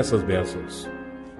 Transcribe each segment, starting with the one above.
essas bênçãos.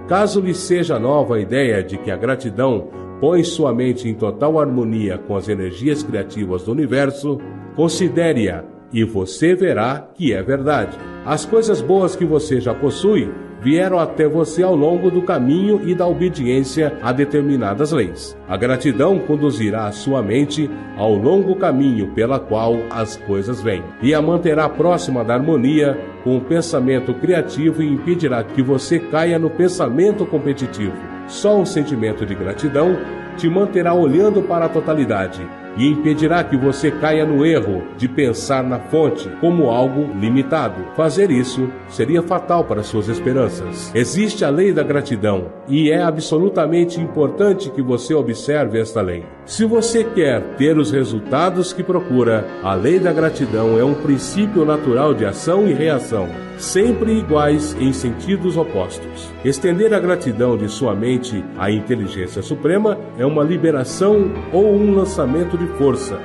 Caso lhe seja nova a ideia de que a gratidão põe sua mente em total harmonia com as energias criativas do universo, considere-a e você verá que é verdade. As coisas boas que você já possui vieram até você ao longo do caminho e da obediência a determinadas leis. A gratidão conduzirá a sua mente ao longo caminho pela qual as coisas vêm e a manterá próxima da harmonia com o pensamento criativo e impedirá que você caia no pensamento competitivo. Só o sentimento de gratidão te manterá olhando para a totalidade e impedirá que você caia no erro de pensar na fonte como algo limitado. Fazer isso seria fatal para suas esperanças. Existe a lei da gratidão e é absolutamente importante que você observe esta lei. Se você quer ter os resultados que procura, a lei da gratidão é um princípio natural de ação e reação sempre iguais em sentidos opostos. Estender a gratidão de sua mente à inteligência suprema é uma liberação ou um lançamento de força.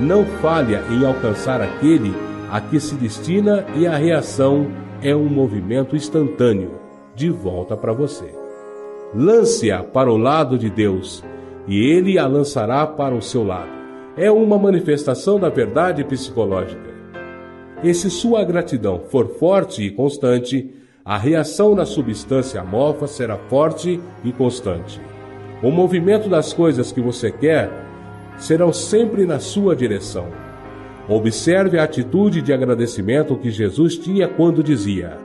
Não falha em alcançar aquele a que se destina e a reação é um movimento instantâneo de volta para você. Lance-a para o lado de Deus e ele a lançará para o seu lado. É uma manifestação da verdade psicológica. E se sua gratidão for forte e constante, a reação na substância amorfa será forte e constante. O movimento das coisas que você quer serão sempre na sua direção. Observe a atitude de agradecimento que Jesus tinha quando dizia: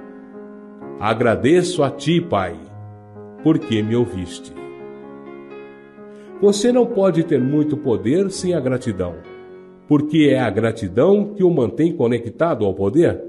Agradeço a ti, Pai, porque me ouviste. Você não pode ter muito poder sem a gratidão porque é a gratidão que o mantém conectado ao poder.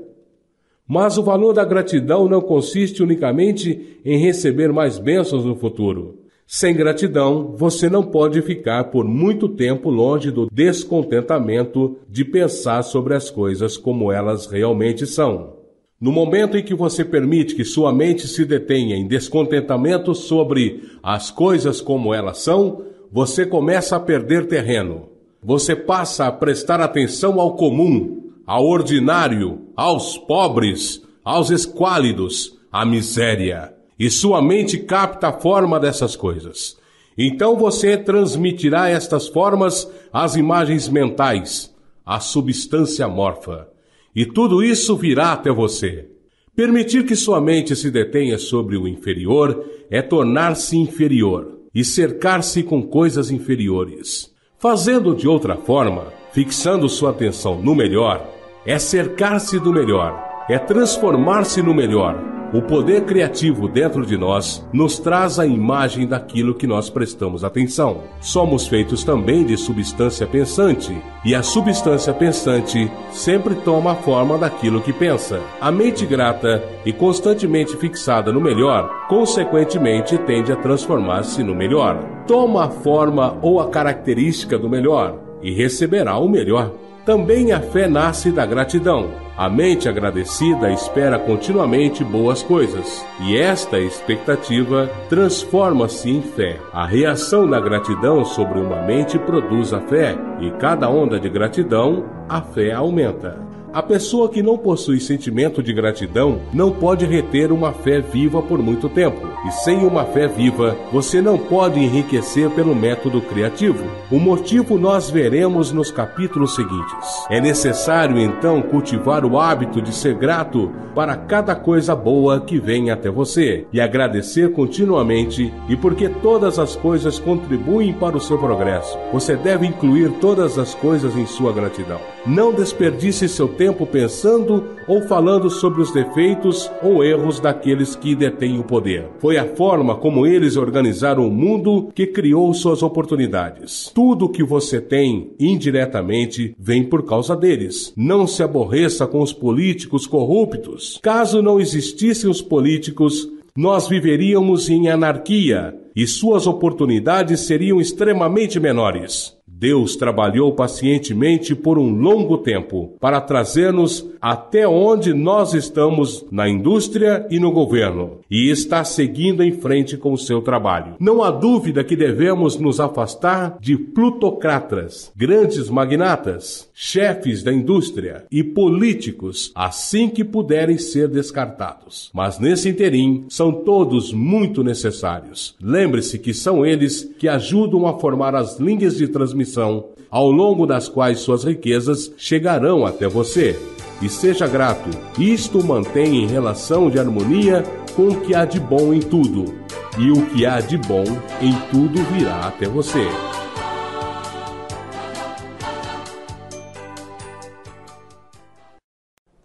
Mas o valor da gratidão não consiste unicamente em receber mais bênçãos no futuro. Sem gratidão, você não pode ficar por muito tempo longe do descontentamento de pensar sobre as coisas como elas realmente são. No momento em que você permite que sua mente se detenha em descontentamento sobre as coisas como elas são, você começa a perder terreno você passa a prestar atenção ao comum, ao ordinário, aos pobres, aos esquálidos, à miséria. E sua mente capta a forma dessas coisas. Então você transmitirá estas formas às imagens mentais, à substância morfa. E tudo isso virá até você. Permitir que sua mente se detenha sobre o inferior é tornar-se inferior e cercar-se com coisas inferiores. Fazendo de outra forma, fixando sua atenção no melhor, é cercar-se do melhor, é transformar-se no melhor. O poder criativo dentro de nós nos traz a imagem daquilo que nós prestamos atenção. Somos feitos também de substância pensante, e a substância pensante sempre toma a forma daquilo que pensa. A mente grata e constantemente fixada no melhor, consequentemente tende a transformar-se no melhor toma a forma ou a característica do melhor e receberá o melhor. Também a fé nasce da gratidão. A mente agradecida espera continuamente boas coisas, e esta expectativa transforma-se em fé. A reação da gratidão sobre uma mente produz a fé, e cada onda de gratidão, a fé aumenta. A pessoa que não possui sentimento de gratidão não pode reter uma fé viva por muito tempo. E sem uma fé viva, você não pode enriquecer pelo método criativo. O motivo nós veremos nos capítulos seguintes. É necessário então cultivar o hábito de ser grato para cada coisa boa que vem até você e agradecer continuamente, e porque todas as coisas contribuem para o seu progresso. Você deve incluir todas as coisas em sua gratidão. Não desperdice seu tempo pensando ou falando sobre os defeitos ou erros daqueles que detêm o poder. Foi a forma como eles organizaram o mundo que criou suas oportunidades. Tudo que você tem, indiretamente, vem por causa deles. Não se aborreça com os políticos corruptos. Caso não existissem os políticos, nós viveríamos em anarquia e suas oportunidades seriam extremamente menores. Deus trabalhou pacientemente por um longo tempo para trazer-nos até onde nós estamos na indústria e no governo e está seguindo em frente com o seu trabalho. Não há dúvida que devemos nos afastar de plutocratas, grandes magnatas, chefes da indústria e políticos assim que puderem ser descartados. Mas nesse interim são todos muito necessários. Lembre-se que são eles que ajudam a formar as linhas de transmissão ao longo das quais suas riquezas chegarão até você. E seja grato, isto mantém em relação de harmonia com o que há de bom em tudo, e o que há de bom em tudo virá até você.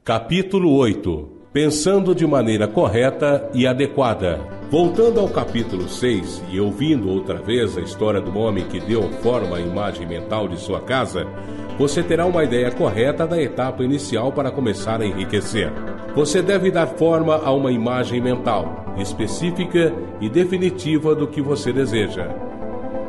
Capítulo 8 Pensando de maneira correta e adequada. Voltando ao capítulo 6 e ouvindo outra vez a história do homem que deu forma à imagem mental de sua casa, você terá uma ideia correta da etapa inicial para começar a enriquecer. Você deve dar forma a uma imagem mental, específica e definitiva do que você deseja.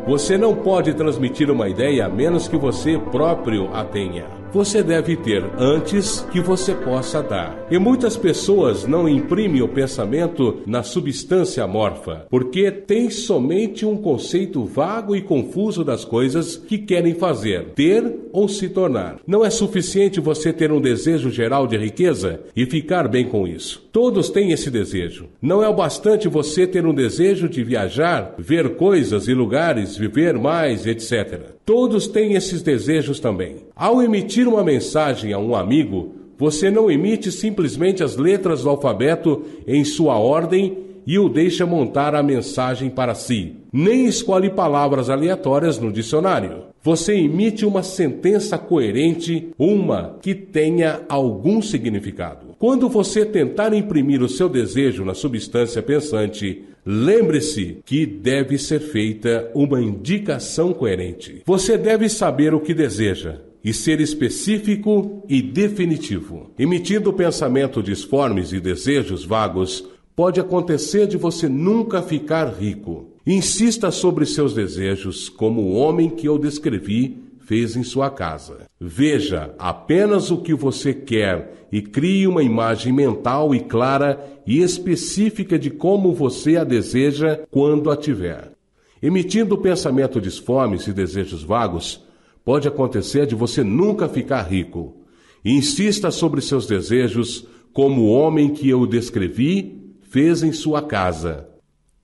Você não pode transmitir uma ideia a menos que você próprio a tenha você deve ter antes que você possa dar. E muitas pessoas não imprimem o pensamento na substância amorfa, porque têm somente um conceito vago e confuso das coisas que querem fazer, ter ou se tornar. Não é suficiente você ter um desejo geral de riqueza e ficar bem com isso. Todos têm esse desejo. Não é o bastante você ter um desejo de viajar, ver coisas e lugares, viver mais, etc. Todos têm esses desejos também. Ao emitir uma mensagem a um amigo, você não emite simplesmente as letras do alfabeto em sua ordem e o deixa montar a mensagem para si. Nem escolhe palavras aleatórias no dicionário. Você emite uma sentença coerente, uma que tenha algum significado. Quando você tentar imprimir o seu desejo na substância pensante, Lembre-se que deve ser feita uma indicação coerente. Você deve saber o que deseja e ser específico e definitivo. Emitindo pensamento disformes e desejos vagos, pode acontecer de você nunca ficar rico. Insista sobre seus desejos como o homem que eu descrevi fez em sua casa. Veja apenas o que você quer e crie uma imagem mental e clara e específica de como você a deseja quando a tiver. Emitindo pensamento disformes e desejos vagos, pode acontecer de você nunca ficar rico. Insista sobre seus desejos como o homem que eu descrevi fez em sua casa.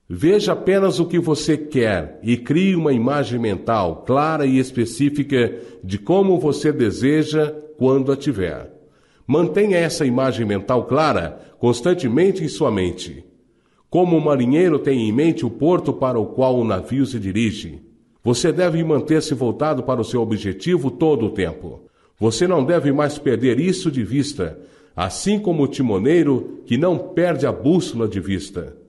Veja apenas o que você quer e crie uma imagem mental clara e específica de como você deseja quando a tiver. Mantenha essa imagem mental clara constantemente em sua mente. Como o marinheiro tem em mente o porto para o qual o navio se dirige, você deve manter-se voltado para o seu objetivo todo o tempo. Você não deve mais perder isso de vista, assim como o timoneiro que não perde a bússola de vista.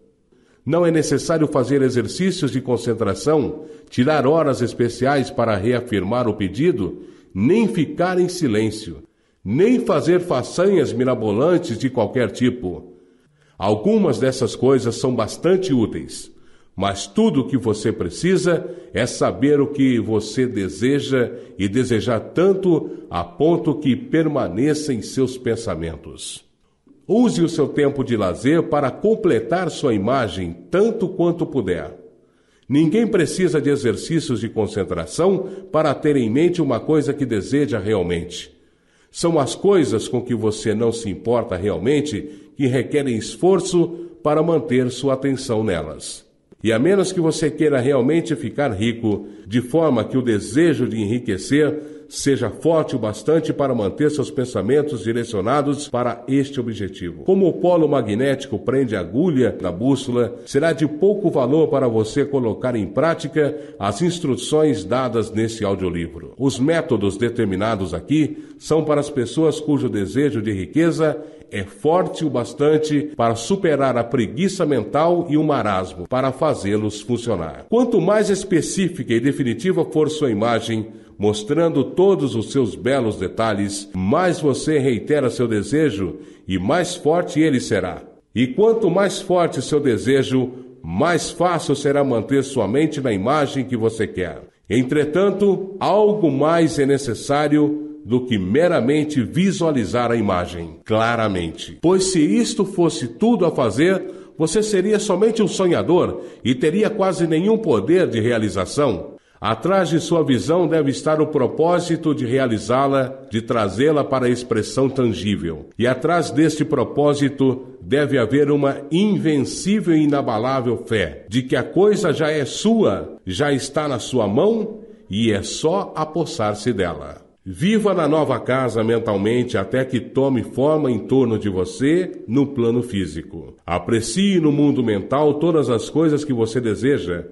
Não é necessário fazer exercícios de concentração, tirar horas especiais para reafirmar o pedido, nem ficar em silêncio, nem fazer façanhas mirabolantes de qualquer tipo. Algumas dessas coisas são bastante úteis, mas tudo o que você precisa é saber o que você deseja e desejar tanto a ponto que permaneça em seus pensamentos. Use o seu tempo de lazer para completar sua imagem tanto quanto puder. Ninguém precisa de exercícios de concentração para ter em mente uma coisa que deseja realmente. São as coisas com que você não se importa realmente que requerem esforço para manter sua atenção nelas. E a menos que você queira realmente ficar rico, de forma que o desejo de enriquecer seja forte o bastante para manter seus pensamentos direcionados para este objetivo. Como o polo magnético prende a agulha na bússola, será de pouco valor para você colocar em prática as instruções dadas nesse audiolivro. Os métodos determinados aqui são para as pessoas cujo desejo de riqueza é forte o bastante para superar a preguiça mental e o marasmo, para fazê-los funcionar. Quanto mais específica e definitiva for sua imagem, mostrando todos os seus belos detalhes, mais você reitera seu desejo e mais forte ele será. E quanto mais forte seu desejo, mais fácil será manter sua mente na imagem que você quer. Entretanto, algo mais é necessário do que meramente visualizar a imagem claramente. Pois se isto fosse tudo a fazer, você seria somente um sonhador e teria quase nenhum poder de realização. Atrás de sua visão deve estar o propósito de realizá-la, de trazê-la para a expressão tangível. E atrás deste propósito deve haver uma invencível e inabalável fé de que a coisa já é sua, já está na sua mão e é só apossar-se dela. Viva na nova casa mentalmente até que tome forma em torno de você no plano físico. Aprecie no mundo mental todas as coisas que você deseja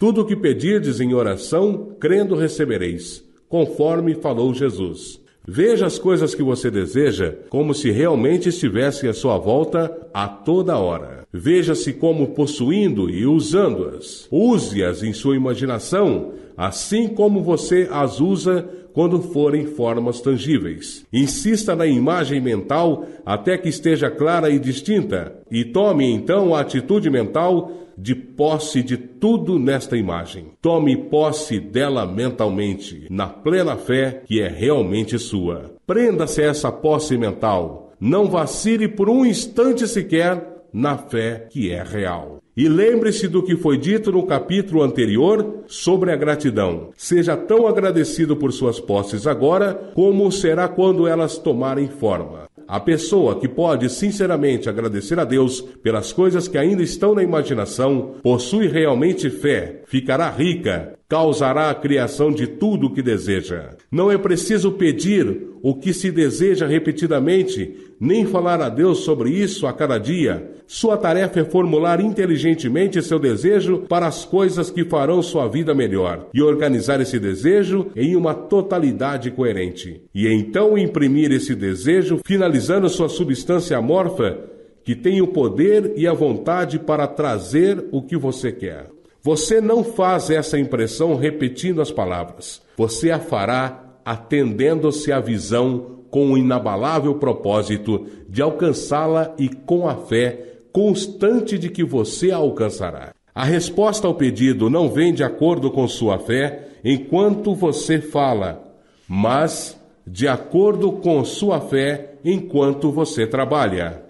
tudo o que pedirdes em oração, crendo recebereis, conforme falou Jesus. Veja as coisas que você deseja como se realmente estivessem à sua volta a toda hora. Veja-se como possuindo e usando-as. Use-as em sua imaginação, assim como você as usa quando forem formas tangíveis. Insista na imagem mental até que esteja clara e distinta, e tome então a atitude mental de posse de tudo nesta imagem. Tome posse dela mentalmente, na plena fé que é realmente sua. Prenda-se a essa posse mental. Não vacile por um instante sequer na fé que é real. E lembre-se do que foi dito no capítulo anterior sobre a gratidão. Seja tão agradecido por suas posses agora, como será quando elas tomarem forma. A pessoa que pode sinceramente agradecer a Deus pelas coisas que ainda estão na imaginação, possui realmente fé, ficará rica, causará a criação de tudo o que deseja. Não é preciso pedir o que se deseja repetidamente, nem falar a Deus sobre isso a cada dia. Sua tarefa é formular inteligentemente seu desejo para as coisas que farão sua vida melhor e organizar esse desejo em uma totalidade coerente. E então imprimir esse desejo, finalizando sua substância amorfa, que tem o poder e a vontade para trazer o que você quer. Você não faz essa impressão repetindo as palavras. Você a fará atendendo-se à visão com o inabalável propósito de alcançá-la e com a fé constante de que você a alcançará. A resposta ao pedido não vem de acordo com sua fé enquanto você fala, mas de acordo com sua fé enquanto você trabalha.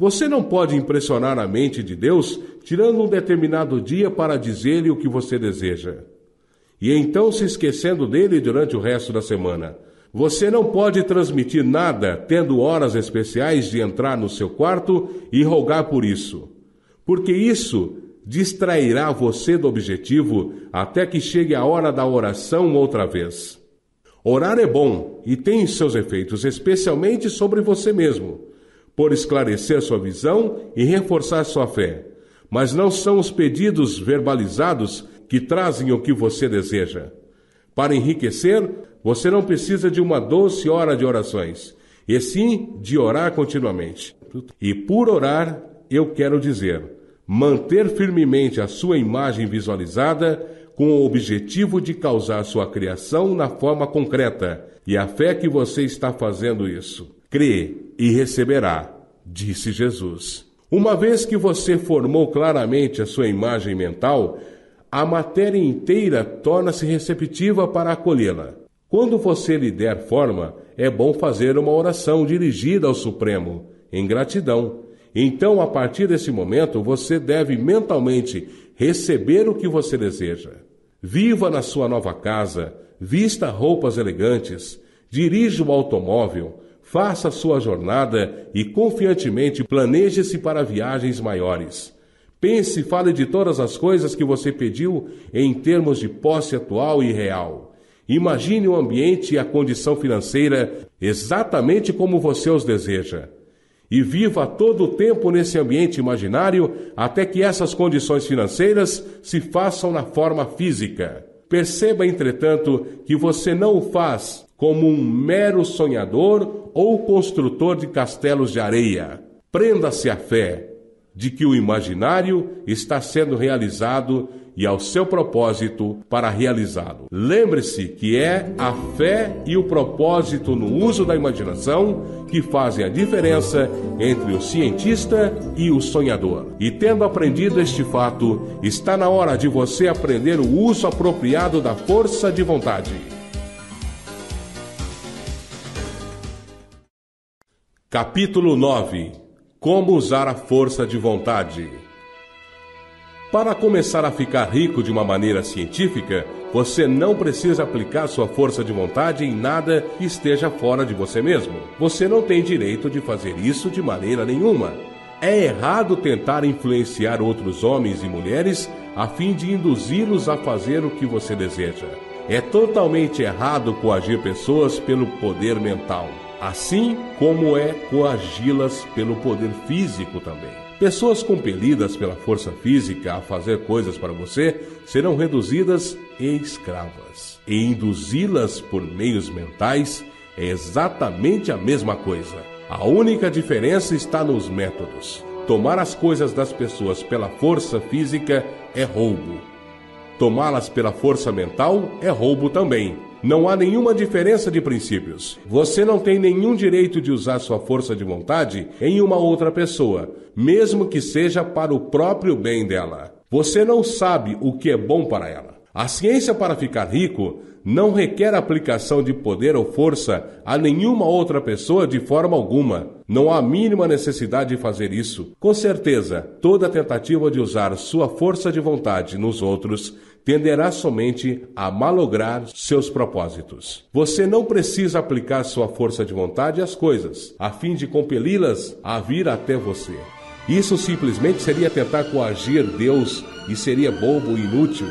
Você não pode impressionar a mente de Deus tirando um determinado dia para dizer-lhe o que você deseja. E então se esquecendo dele durante o resto da semana. Você não pode transmitir nada tendo horas especiais de entrar no seu quarto e rogar por isso, porque isso distrairá você do objetivo até que chegue a hora da oração outra vez. Orar é bom e tem seus efeitos, especialmente sobre você mesmo, por esclarecer sua visão e reforçar sua fé. Mas não são os pedidos verbalizados que trazem o que você deseja. Para enriquecer, você não precisa de uma doce hora de orações, e sim de orar continuamente. E por orar, eu quero dizer, manter firmemente a sua imagem visualizada com o objetivo de causar sua criação na forma concreta, e a fé que você está fazendo isso. Crê e receberá, disse Jesus. Uma vez que você formou claramente a sua imagem mental, a matéria inteira torna-se receptiva para acolhê-la. Quando você lhe der forma, é bom fazer uma oração dirigida ao Supremo, em gratidão. Então, a partir desse momento, você deve mentalmente receber o que você deseja. Viva na sua nova casa, vista roupas elegantes, dirija o automóvel, faça sua jornada e confiantemente planeje-se para viagens maiores. Pense e fale de todas as coisas que você pediu em termos de posse atual e real. Imagine o ambiente e a condição financeira exatamente como você os deseja. E viva todo o tempo nesse ambiente imaginário até que essas condições financeiras se façam na forma física. Perceba, entretanto, que você não o faz como um mero sonhador ou construtor de castelos de areia. Prenda-se à fé. de que o imaginário está sendo realizado e ao seu propósito para realizá-lo. Lembre-se que é a fé e o propósito no uso da imaginação que fazem a diferença entre o cientista e o sonhador. E tendo aprendido este fato, está na hora de você aprender o uso apropriado da força de vontade. Capítulo 9 Como usar a força de vontade. Para começar a ficar rico de uma maneira científica, você não precisa aplicar sua força de vontade em nada que esteja fora de você mesmo. Você não tem direito de fazer isso de maneira nenhuma. É errado tentar influenciar outros homens e mulheres a fim de induzi-los a fazer o que você deseja. É totalmente errado coagir pessoas pelo poder mental, assim como é coagi-las pelo poder físico também. Pessoas compelidas pela força física a fazer coisas para você serão reduzidas e escravas. E induzi-las por meios mentais é exatamente a mesma coisa. A única diferença está nos métodos. Tomar as coisas das pessoas pela força física é roubo. Tomá-las pela força mental é roubo também. Não há nenhuma diferença de princípios. Você não tem nenhum direito de usar sua força de vontade em uma outra pessoa, mesmo que seja para o próprio bem dela. Você não sabe o que é bom para ela. A ciência para ficar rico não requer aplicação de poder ou força a nenhuma outra pessoa de forma alguma. Não há a mínima necessidade de fazer isso. Com certeza, toda tentativa de usar sua força de vontade nos outros tenderá somente a malograr seus propósitos. Você não precisa aplicar sua força de vontade às coisas, a fim de compeli-las a vir até você. Isso simplesmente seria tentar coagir Deus e seria bobo e inútil.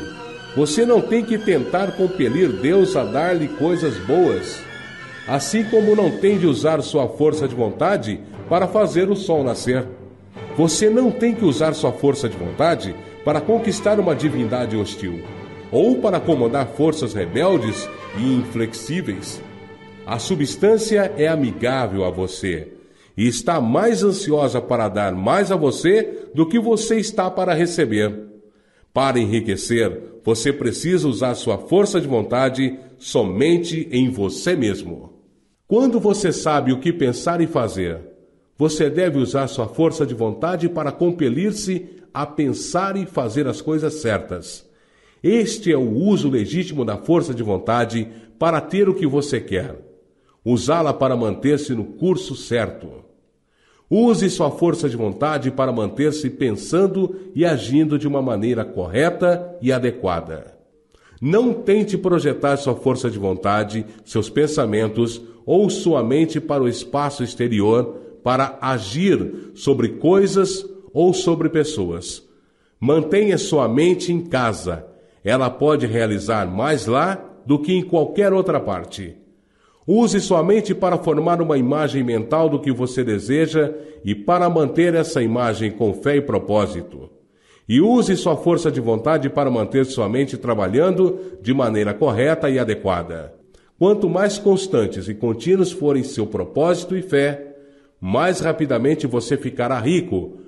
Você não tem que tentar compelir Deus a dar-lhe coisas boas, assim como não tem de usar sua força de vontade para fazer o sol nascer. Você não tem que usar sua força de vontade para conquistar uma divindade hostil, ou para comandar forças rebeldes e inflexíveis. A substância é amigável a você e está mais ansiosa para dar mais a você do que você está para receber. Para enriquecer, você precisa usar sua força de vontade somente em você mesmo. Quando você sabe o que pensar e fazer, você deve usar sua força de vontade para compelir-se a pensar e fazer as coisas certas. Este é o uso legítimo da força de vontade para ter o que você quer. Usá-la para manter-se no curso certo. Use sua força de vontade para manter-se pensando e agindo de uma maneira correta e adequada. Não tente projetar sua força de vontade, seus pensamentos ou sua mente para o espaço exterior para agir sobre coisas ou sobre pessoas. Mantenha sua mente em casa. Ela pode realizar mais lá do que em qualquer outra parte. Use sua mente para formar uma imagem mental do que você deseja e para manter essa imagem com fé e propósito. E use sua força de vontade para manter sua mente trabalhando de maneira correta e adequada. Quanto mais constantes e contínuos forem seu propósito e fé, mais rapidamente você ficará rico,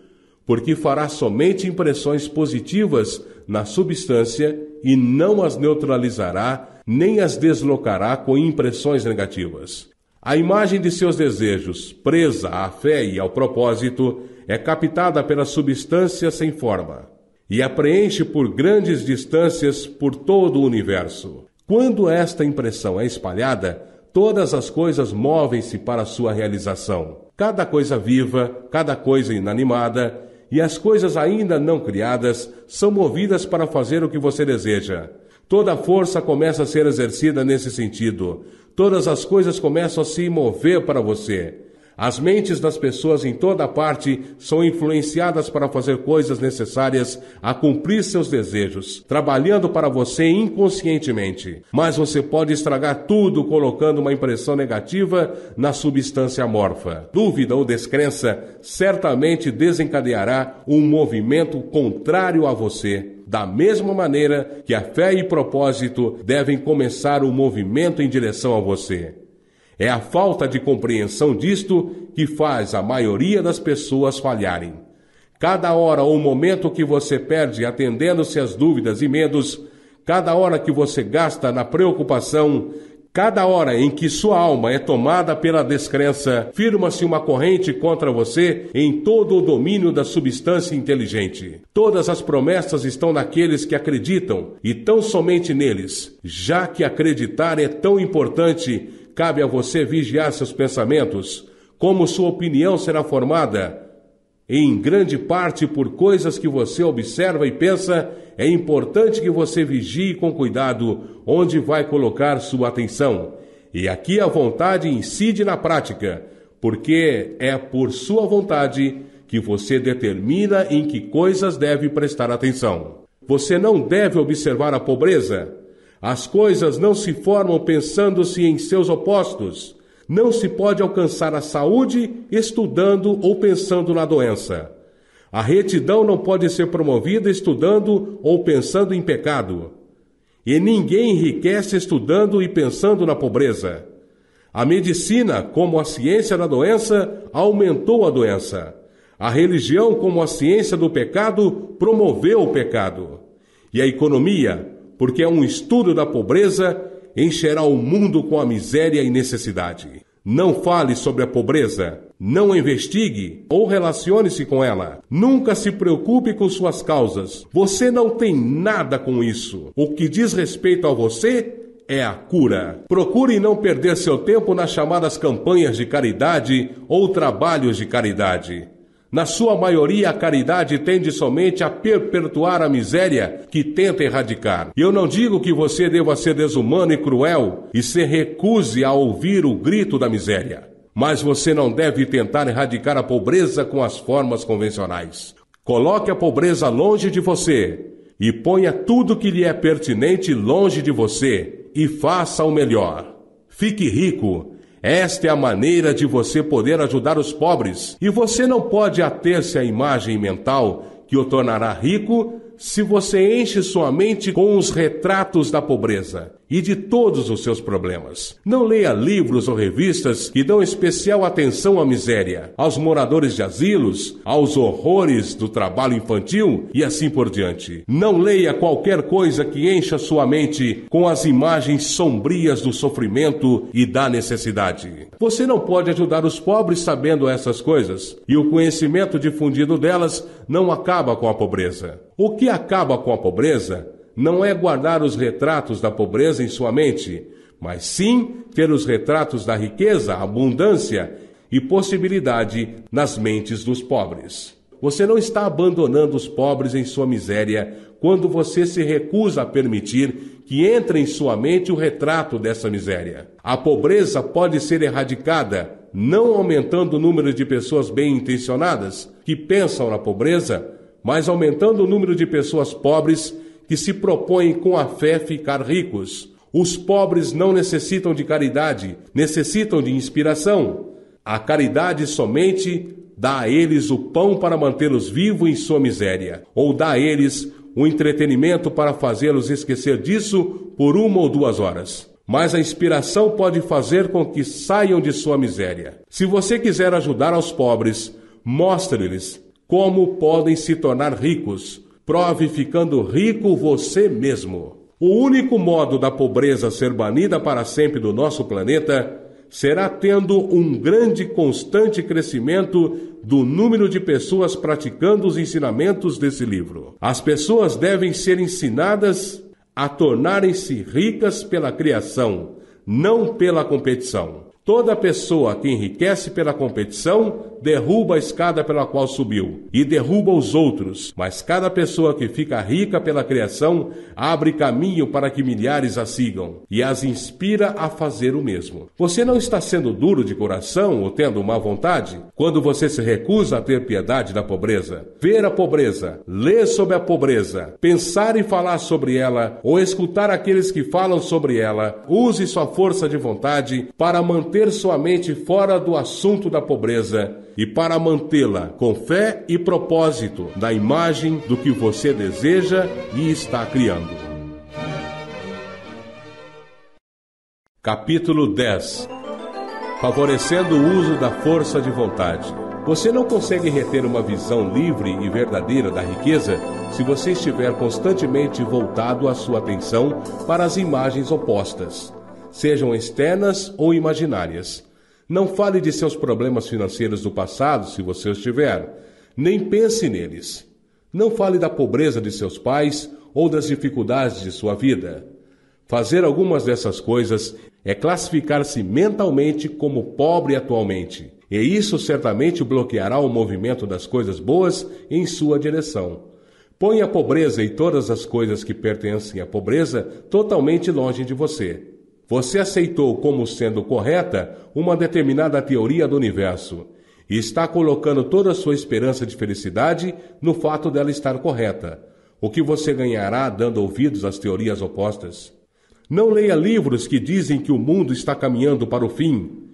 porque fará somente impressões positivas na substância e não as neutralizará nem as deslocará com impressões negativas. A imagem de seus desejos, presa à fé e ao propósito, é captada pela substância sem forma e a preenche por grandes distâncias por todo o universo. Quando esta impressão é espalhada, todas as coisas movem-se para sua realização. Cada coisa viva, cada coisa inanimada, e as coisas ainda não criadas são movidas para fazer o que você deseja. Toda força começa a ser exercida nesse sentido. Todas as coisas começam a se mover para você. As mentes das pessoas em toda parte são influenciadas para fazer coisas necessárias a cumprir seus desejos, trabalhando para você inconscientemente. Mas você pode estragar tudo colocando uma impressão negativa na substância amorfa. Dúvida ou descrença certamente desencadeará um movimento contrário a você. Da mesma maneira que a fé e propósito devem começar o um movimento em direção a você. É a falta de compreensão disto que faz a maioria das pessoas falharem. Cada hora ou momento que você perde atendendo-se às dúvidas e medos, cada hora que você gasta na preocupação, cada hora em que sua alma é tomada pela descrença, firma-se uma corrente contra você em todo o domínio da substância inteligente. Todas as promessas estão naqueles que acreditam, e tão somente neles. Já que acreditar é tão importante, cabe a você vigiar seus pensamentos. Como sua opinião será formada? em grande parte por coisas que você observa e pensa, é importante que você vigie com cuidado onde vai colocar sua atenção. E aqui a vontade incide na prática, porque é por sua vontade que você determina em que coisas deve prestar atenção. Você não deve observar a pobreza. As coisas não se formam pensando-se em seus opostos. Não se pode alcançar a saúde estudando ou pensando na doença. A retidão não pode ser promovida estudando ou pensando em pecado. E ninguém enriquece estudando e pensando na pobreza. A medicina, como a ciência da doença, aumentou a doença. A religião, como a ciência do pecado, promoveu o pecado. E a economia, porque é um estudo da pobreza, encherá o mundo com a miséria e necessidade. Não fale sobre a pobreza, não investigue ou relacione-se com ela. Nunca se preocupe com suas causas. Você não tem nada com isso. O que diz respeito a você é a cura. Procure não perder seu tempo nas chamadas campanhas de caridade ou trabalhos de caridade. Na sua maioria, a caridade tende somente a perpetuar a miséria que tenta erradicar. Eu não digo que você deva ser desumano e cruel e se recuse a ouvir o grito da miséria. Mas você não deve tentar erradicar a pobreza com as formas convencionais. Coloque a pobreza longe de você e ponha tudo que lhe é pertinente longe de você e faça o melhor. Fique rico esta é a maneira de você poder ajudar os pobres. E você não pode ater-se à imagem mental que o tornará rico se você enche sua mente com os retratos da pobreza e de todos os seus problemas. Não leia livros ou revistas que dão especial atenção à miséria, aos moradores de asilos, aos horrores do trabalho infantil e assim por diante. Não leia qualquer coisa que encha sua mente com as imagens sombrias do sofrimento e da necessidade. Você não pode ajudar os pobres sabendo essas coisas, e o conhecimento difundido delas não acaba com a pobreza. O que acaba com a pobreza não é guardar os retratos da pobreza em sua mente, mas sim ter os retratos da riqueza, abundância e possibilidade nas mentes dos pobres. Você não está abandonando os pobres em sua miséria quando você se recusa a permitir que entre em sua mente o retrato dessa miséria. A pobreza pode ser erradicada não aumentando o número de pessoas bem intencionadas que pensam na pobreza, mas aumentando o número de pessoas pobres que se propõem com a fé ficar ricos. Os pobres não necessitam de caridade, necessitam de inspiração. A caridade somente dá a eles o pão para mantê-los vivos em sua miséria, ou dá a eles o entretenimento para fazê-los esquecer disso por uma ou duas horas. Mas a inspiração pode fazer com que saiam de sua miséria. Se você quiser ajudar aos pobres, mostre-lhes como podem se tornar ricos, Prove ficando rico você mesmo. O único modo da pobreza ser banida para sempre do nosso planeta será tendo um grande constante crescimento do número de pessoas praticando os ensinamentos desse livro. As pessoas devem ser ensinadas a tornarem-se ricas pela criação, não pela competição. Toda pessoa que enriquece pela competição derruba a escada pela qual subiu e derruba os outros, mas cada pessoa que fica rica pela criação abre caminho para que milhares a sigam e as inspira a fazer o mesmo. Você não está sendo duro de coração ou tendo má vontade quando você se recusa a ter piedade da pobreza. Ver a pobreza, ler sobre a pobreza, pensar e falar sobre ela ou escutar aqueles que falam sobre ela, use sua força de vontade para manter sua mente fora do assunto da pobreza e para mantê-la com fé e propósito da imagem do que você deseja e está criando. Capítulo 10 Favorecendo o uso da força de vontade. Você não consegue reter uma visão livre e verdadeira da riqueza se você estiver constantemente voltado a sua atenção para as imagens opostas, sejam externas ou imaginárias. Não fale de seus problemas financeiros do passado, se você os tiver, nem pense neles. Não fale da pobreza de seus pais ou das dificuldades de sua vida. Fazer algumas dessas coisas é classificar-se mentalmente como pobre atualmente e isso certamente bloqueará o movimento das coisas boas em sua direção. Põe a pobreza e todas as coisas que pertencem à pobreza totalmente longe de você. Você aceitou como sendo correta uma determinada teoria do universo e está colocando toda a sua esperança de felicidade no fato dela estar correta. O que você ganhará dando ouvidos às teorias opostas? Não leia livros que dizem que o mundo está caminhando para o fim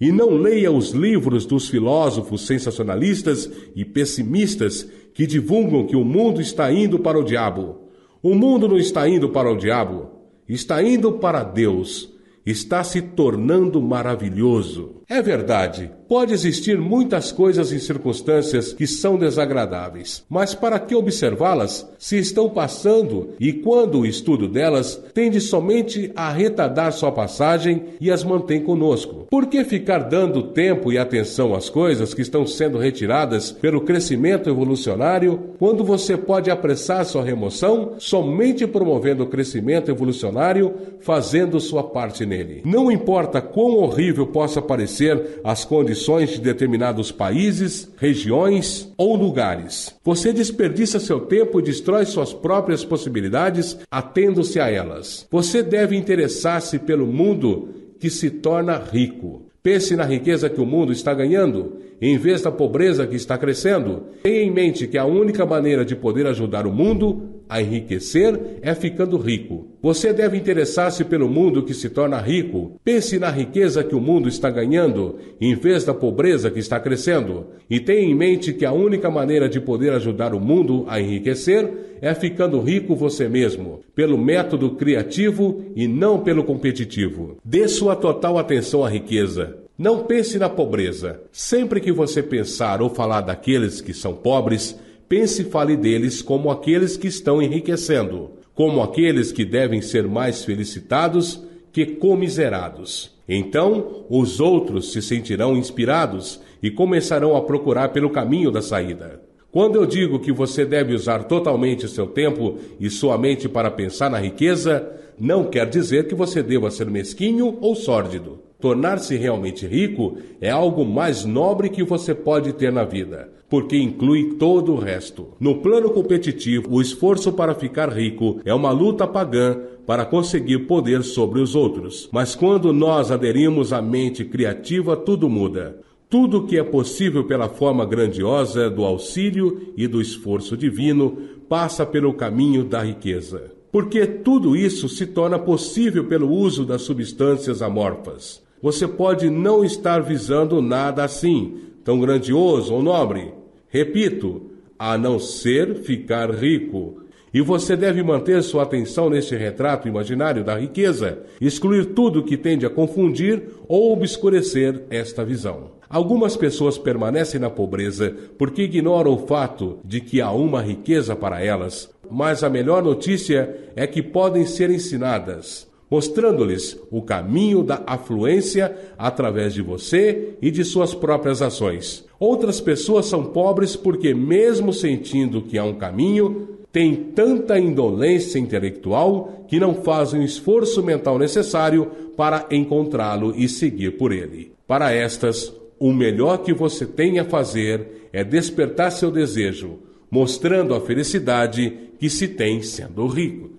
e não leia os livros dos filósofos sensacionalistas e pessimistas que divulgam que o mundo está indo para o diabo. O mundo não está indo para o diabo, está indo para Deus, está se tornando maravilhoso. É verdade, Pode existir muitas coisas e circunstâncias que são desagradáveis, mas para que observá-las se estão passando e quando o estudo delas tende somente a retardar sua passagem e as mantém conosco? Por que ficar dando tempo e atenção às coisas que estão sendo retiradas pelo crescimento evolucionário quando você pode apressar sua remoção somente promovendo o crescimento evolucionário, fazendo sua parte nele? Não importa quão horrível possa parecer as condições de determinados países, regiões ou lugares. Você desperdiça seu tempo e destrói suas próprias possibilidades atendo-se a elas. Você deve interessar-se pelo mundo que se torna rico. Pense na riqueza que o mundo está ganhando, em vez da pobreza que está crescendo. Tenha em mente que a única maneira de poder ajudar o mundo a enriquecer é ficando rico. Você deve interessar-se pelo mundo que se torna rico. Pense na riqueza que o mundo está ganhando, em vez da pobreza que está crescendo. E tenha em mente que a única maneira de poder ajudar o mundo a enriquecer é ficando rico você mesmo, pelo método criativo e não pelo competitivo. Dê sua total atenção à riqueza. Não pense na pobreza. Sempre que você pensar ou falar daqueles que são pobres, pense e fale deles como aqueles que estão enriquecendo, como aqueles que devem ser mais felicitados que comiserados. Então, os outros se sentirão inspirados e começarão a procurar pelo caminho da saída. Quando eu digo que você deve usar totalmente seu tempo e sua mente para pensar na riqueza, não quer dizer que você deva ser mesquinho ou sórdido. Tornar-se realmente rico é algo mais nobre que você pode ter na vida porque inclui todo o resto. No plano competitivo, o esforço para ficar rico é uma luta pagã para conseguir poder sobre os outros. Mas quando nós aderimos à mente criativa, tudo muda. Tudo que é possível pela forma grandiosa do auxílio e do esforço divino passa pelo caminho da riqueza. Porque tudo isso se torna possível pelo uso das substâncias amorfas. Você pode não estar visando nada assim, tão grandioso ou nobre. Repito, a não ser ficar rico. E você deve manter sua atenção neste retrato imaginário da riqueza, excluir tudo que tende a confundir ou obscurecer esta visão. Algumas pessoas permanecem na pobreza porque ignoram o fato de que há uma riqueza para elas, mas a melhor notícia é que podem ser ensinadas mostrando-lhes o caminho da afluência através de você e de suas próprias ações. Outras pessoas são pobres porque, mesmo sentindo que há um caminho, têm tanta indolência intelectual que não fazem o esforço mental necessário para encontrá-lo e seguir por ele. Para estas, o melhor que você tem a fazer é despertar seu desejo, mostrando a felicidade que se tem sendo rico.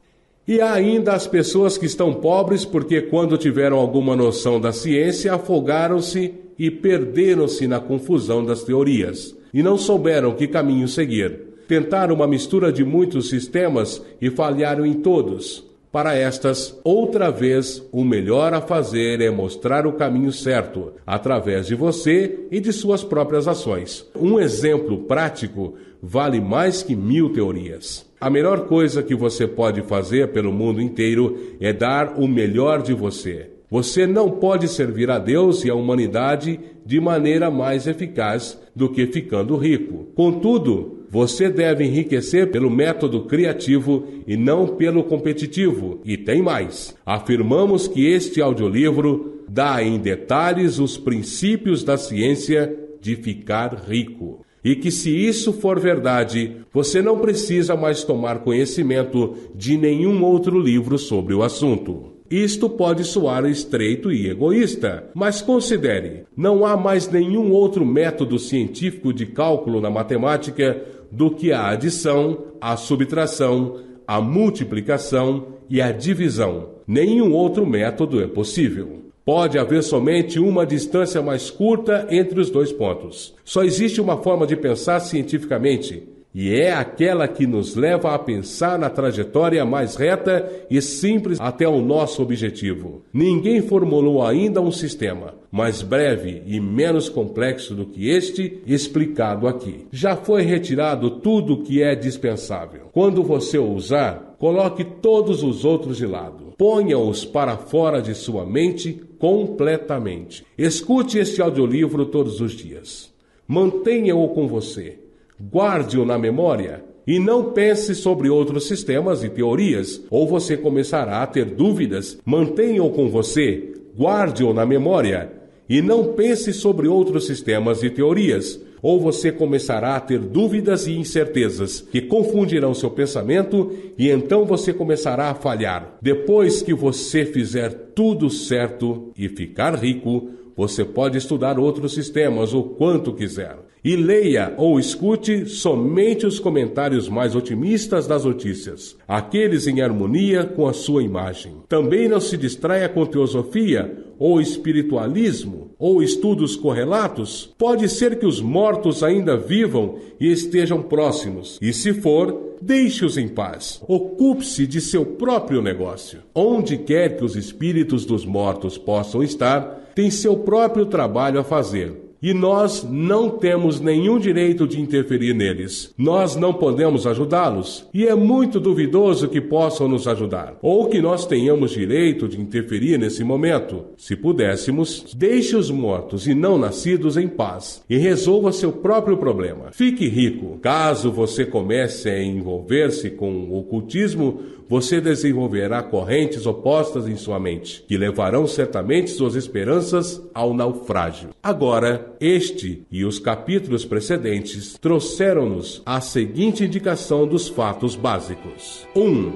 E há ainda as pessoas que estão pobres porque, quando tiveram alguma noção da ciência, afogaram-se e perderam-se na confusão das teorias, e não souberam que caminho seguir. Tentaram uma mistura de muitos sistemas e falharam em todos. Para estas, outra vez, o melhor a fazer é mostrar o caminho certo, através de você e de suas próprias ações. Um exemplo prático vale mais que mil teorias. A melhor coisa que você pode fazer pelo mundo inteiro é dar o melhor de você. Você não pode servir a Deus e a humanidade de maneira mais eficaz do que ficando rico. Contudo, você deve enriquecer pelo método criativo e não pelo competitivo. E tem mais. Afirmamos que este audiolivro dá em detalhes os princípios da ciência de ficar rico. E que se isso for verdade, você não precisa mais tomar conhecimento de nenhum outro livro sobre o assunto. Isto pode soar estreito e egoísta, mas considere: não há mais nenhum outro método científico de cálculo na matemática do que a adição, a subtração, a multiplicação e a divisão. Nenhum outro método é possível. Pode haver somente uma distância mais curta entre os dois pontos. Só existe uma forma de pensar cientificamente e é aquela que nos leva a pensar na trajetória mais reta e simples até o nosso objetivo. Ninguém formulou ainda um sistema mais breve e menos complexo do que este explicado aqui. Já foi retirado tudo o que é dispensável. Quando você o usar, coloque todos os outros de lado. Ponha-os para fora de sua mente completamente. Escute este audiolivro todos os dias. Mantenha-o com você Guarde-o na memória e não pense sobre outros sistemas e teorias, ou você começará a ter dúvidas. Mantenha-o com você, guarde-o na memória e não pense sobre outros sistemas e teorias, ou você começará a ter dúvidas e incertezas que confundirão seu pensamento e então você começará a falhar. Depois que você fizer tudo certo e ficar rico, você pode estudar outros sistemas o quanto quiser. E leia ou escute somente os comentários mais otimistas das notícias, aqueles em harmonia com a sua imagem. Também não se distraia com teosofia ou espiritualismo ou estudos correlatos. Pode ser que os mortos ainda vivam e estejam próximos, e se for, deixe-os em paz. Ocupe-se de seu próprio negócio. Onde quer que os espíritos dos mortos possam estar, tem seu próprio trabalho a fazer e nós não temos nenhum direito de interferir neles. Nós não podemos ajudá-los e é muito duvidoso que possam nos ajudar ou que nós tenhamos direito de interferir nesse momento. Se pudéssemos, deixe os mortos e não nascidos em paz e resolva seu próprio problema. Fique rico. Caso você comece a envolver-se com o ocultismo, você desenvolverá correntes opostas em sua mente, que levarão certamente suas esperanças ao naufrágio. Agora, este e os capítulos precedentes trouxeram-nos a seguinte indicação dos fatos básicos: 1. Um,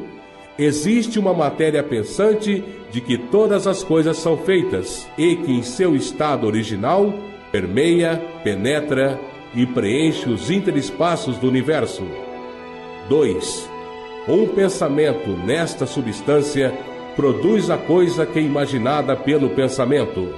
existe uma matéria pensante de que todas as coisas são feitas e que, em seu estado original, permeia, penetra e preenche os interespaços do universo. 2. Um pensamento nesta substância produz a coisa que é imaginada pelo pensamento.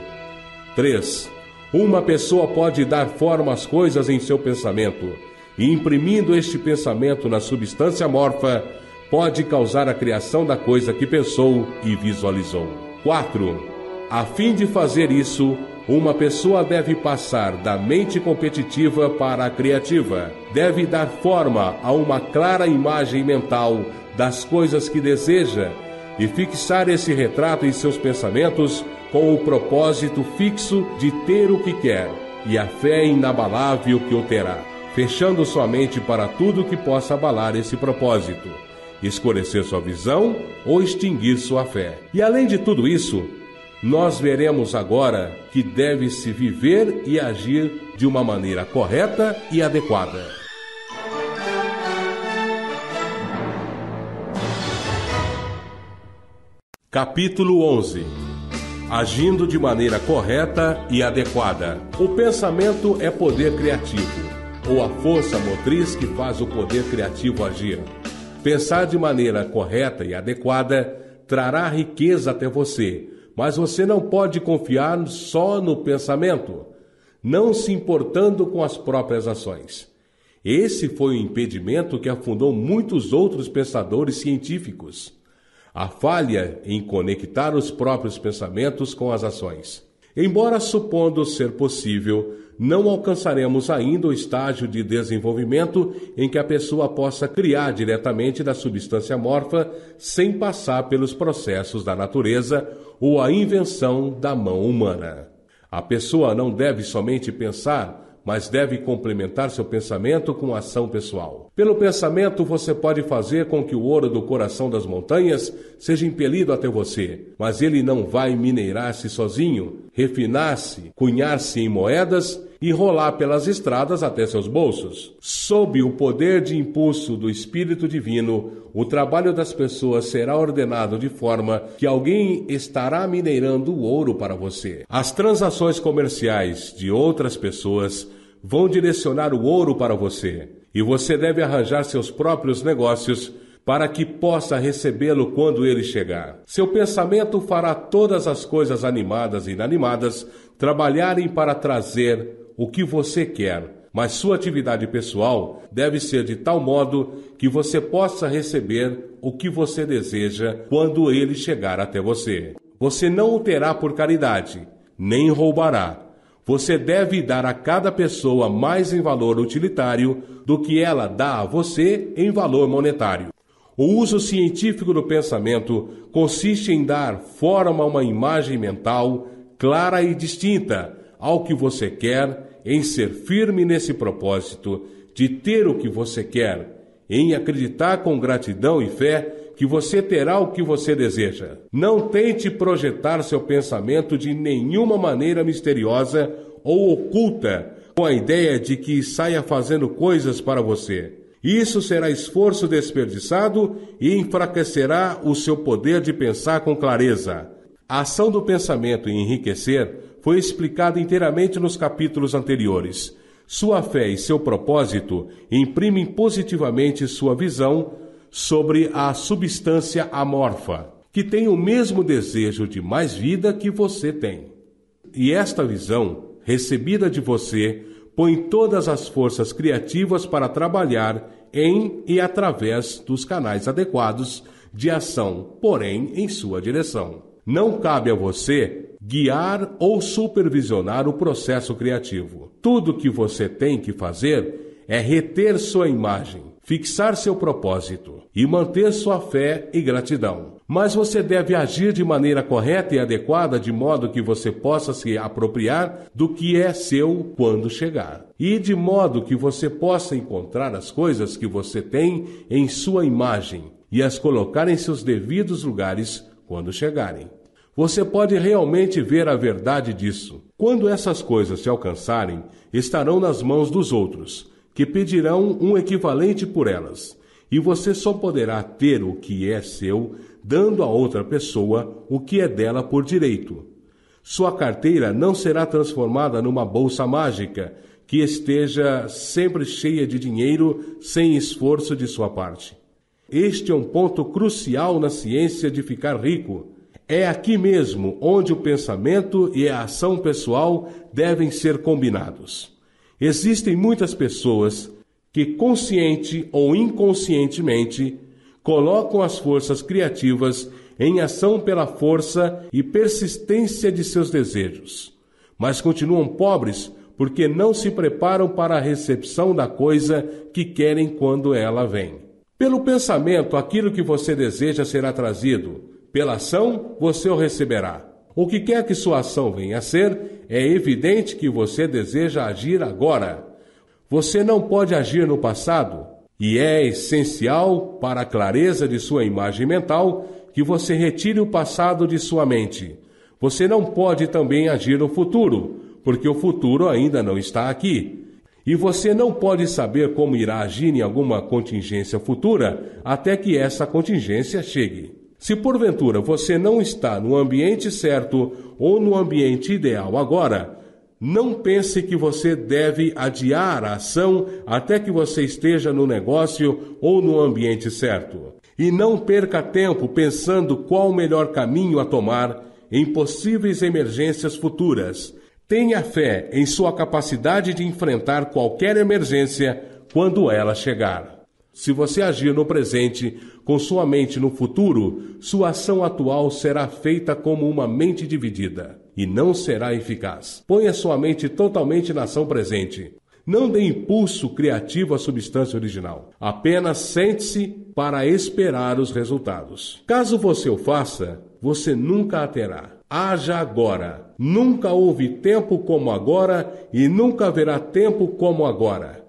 3. Uma pessoa pode dar forma às coisas em seu pensamento, e imprimindo este pensamento na substância morfa, pode causar a criação da coisa que pensou e visualizou. 4. A fim de fazer isso, uma pessoa deve passar da mente competitiva para a criativa. Deve dar forma a uma clara imagem mental das coisas que deseja e fixar esse retrato em seus pensamentos com o propósito fixo de ter o que quer e a fé inabalável que o terá, fechando sua mente para tudo que possa abalar esse propósito, escurecer sua visão ou extinguir sua fé. E além de tudo isso, nós veremos agora que deve-se viver e agir de uma maneira correta e adequada. Capítulo 11 Agindo de maneira correta e adequada. O pensamento é poder criativo, ou a força motriz que faz o poder criativo agir. Pensar de maneira correta e adequada trará riqueza até você mas você não pode confiar só no pensamento, não se importando com as próprias ações. Esse foi o impedimento que afundou muitos outros pensadores científicos. A falha em conectar os próprios pensamentos com as ações. Embora supondo ser possível, não alcançaremos ainda o estágio de desenvolvimento em que a pessoa possa criar diretamente da substância morfa sem passar pelos processos da natureza ou a invenção da mão humana. A pessoa não deve somente pensar, mas deve complementar seu pensamento com ação pessoal. Pelo pensamento, você pode fazer com que o ouro do coração das montanhas seja impelido até você, mas ele não vai minerar-se sozinho, refinar-se, cunhar-se em moedas e rolar pelas estradas até seus bolsos. Sob o poder de impulso do Espírito Divino, o trabalho das pessoas será ordenado de forma que alguém estará minerando o ouro para você. As transações comerciais de outras pessoas vão direcionar o ouro para você, e você deve arranjar seus próprios negócios para que possa recebê-lo quando ele chegar. Seu pensamento fará todas as coisas animadas e inanimadas trabalharem para trazer o que você quer, mas sua atividade pessoal deve ser de tal modo que você possa receber o que você deseja quando ele chegar até você. Você não o terá por caridade, nem roubará você deve dar a cada pessoa mais em valor utilitário do que ela dá a você em valor monetário. O uso científico do pensamento consiste em dar forma a uma imagem mental clara e distinta ao que você quer, em ser firme nesse propósito de ter o que você quer, em acreditar com gratidão e fé que você terá o que você deseja. Não tente projetar seu pensamento de nenhuma maneira misteriosa ou oculta, com a ideia de que saia fazendo coisas para você. Isso será esforço desperdiçado e enfraquecerá o seu poder de pensar com clareza. A ação do pensamento em enriquecer foi explicada inteiramente nos capítulos anteriores. Sua fé e seu propósito imprimem positivamente sua visão sobre a substância amorfa, que tem o mesmo desejo de mais vida que você tem. E esta visão, recebida de você, põe todas as forças criativas para trabalhar em e através dos canais adequados de ação, porém em sua direção. Não cabe a você guiar ou supervisionar o processo criativo. Tudo que você tem que fazer é reter sua imagem, fixar seu propósito e manter sua fé e gratidão. Mas você deve agir de maneira correta e adequada, de modo que você possa se apropriar do que é seu quando chegar. E de modo que você possa encontrar as coisas que você tem em sua imagem e as colocar em seus devidos lugares quando chegarem. Você pode realmente ver a verdade disso. Quando essas coisas se alcançarem, estarão nas mãos dos outros que pedirão um equivalente por elas, e você só poderá ter o que é seu dando a outra pessoa o que é dela por direito. Sua carteira não será transformada numa bolsa mágica que esteja sempre cheia de dinheiro sem esforço de sua parte. Este é um ponto crucial na ciência de ficar rico. É aqui mesmo onde o pensamento e a ação pessoal devem ser combinados. Existem muitas pessoas que, consciente ou inconscientemente, colocam as forças criativas em ação pela força e persistência de seus desejos, mas continuam pobres porque não se preparam para a recepção da coisa que querem quando ela vem. Pelo pensamento, aquilo que você deseja será trazido, pela ação, você o receberá. O que quer que sua ação venha a ser, é evidente que você deseja agir agora. Você não pode agir no passado, e é essencial para a clareza de sua imagem mental que você retire o passado de sua mente. Você não pode também agir no futuro, porque o futuro ainda não está aqui. E você não pode saber como irá agir em alguma contingência futura até que essa contingência chegue. Se porventura você não está no ambiente certo ou no ambiente ideal agora, não pense que você deve adiar a ação até que você esteja no negócio ou no ambiente certo. E não perca tempo pensando qual o melhor caminho a tomar em possíveis emergências futuras. Tenha fé em sua capacidade de enfrentar qualquer emergência quando ela chegar. Se você agir no presente com sua mente no futuro, sua ação atual será feita como uma mente dividida. e não será eficaz. Ponha sua mente totalmente na ação presente. Não dê impulso criativo à substância original. Apenas sente-se para esperar os resultados. Caso você o faça, você nunca a terá. Haja agora. Nunca houve tempo como agora e nunca haverá tempo como agora.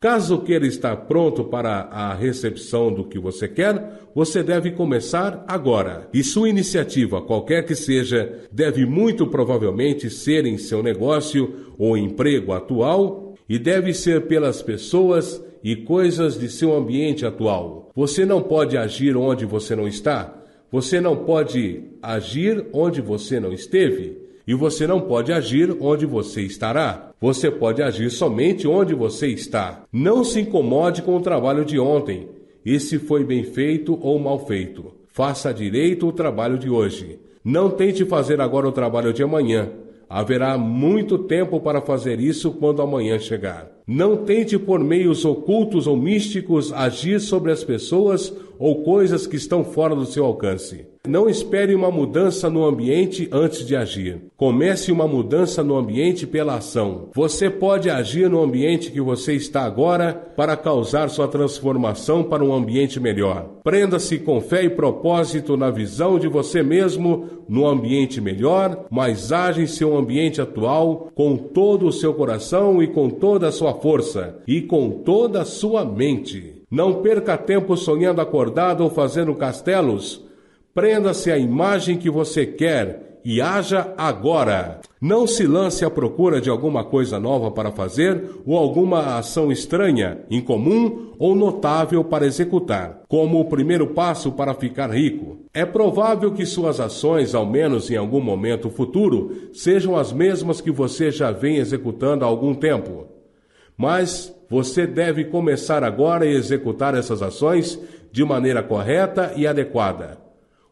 Caso queira estar pronto para a recepção do que você quer, você deve começar agora. E sua iniciativa, qualquer que seja, deve muito provavelmente ser em seu negócio ou emprego atual e deve ser pelas pessoas e coisas de seu ambiente atual. Você não pode agir onde você não está. Você não pode agir onde você não esteve. E você não pode agir onde você estará. Você pode agir somente onde você está. Não se incomode com o trabalho de ontem, e se foi bem feito ou mal feito. Faça direito o trabalho de hoje. Não tente fazer agora o trabalho de amanhã. Haverá muito tempo para fazer isso quando amanhã chegar. Não tente por meios ocultos ou místicos agir sobre as pessoas ou coisas que estão fora do seu alcance. Não espere uma mudança no ambiente antes de agir. Comece uma mudança no ambiente pela ação. Você pode agir no ambiente que você está agora para causar sua transformação para um ambiente melhor. Prenda-se com fé e propósito na visão de você mesmo no ambiente melhor, mas age em seu ambiente atual com todo o seu coração e com toda a sua força e com toda a sua mente. Não perca tempo sonhando acordado ou fazendo castelos Prenda-se à imagem que você quer e haja agora. Não se lance à procura de alguma coisa nova para fazer ou alguma ação estranha, incomum ou notável para executar, como o primeiro passo para ficar rico. É provável que suas ações, ao menos em algum momento futuro, sejam as mesmas que você já vem executando há algum tempo. Mas você deve começar agora a executar essas ações de maneira correta e adequada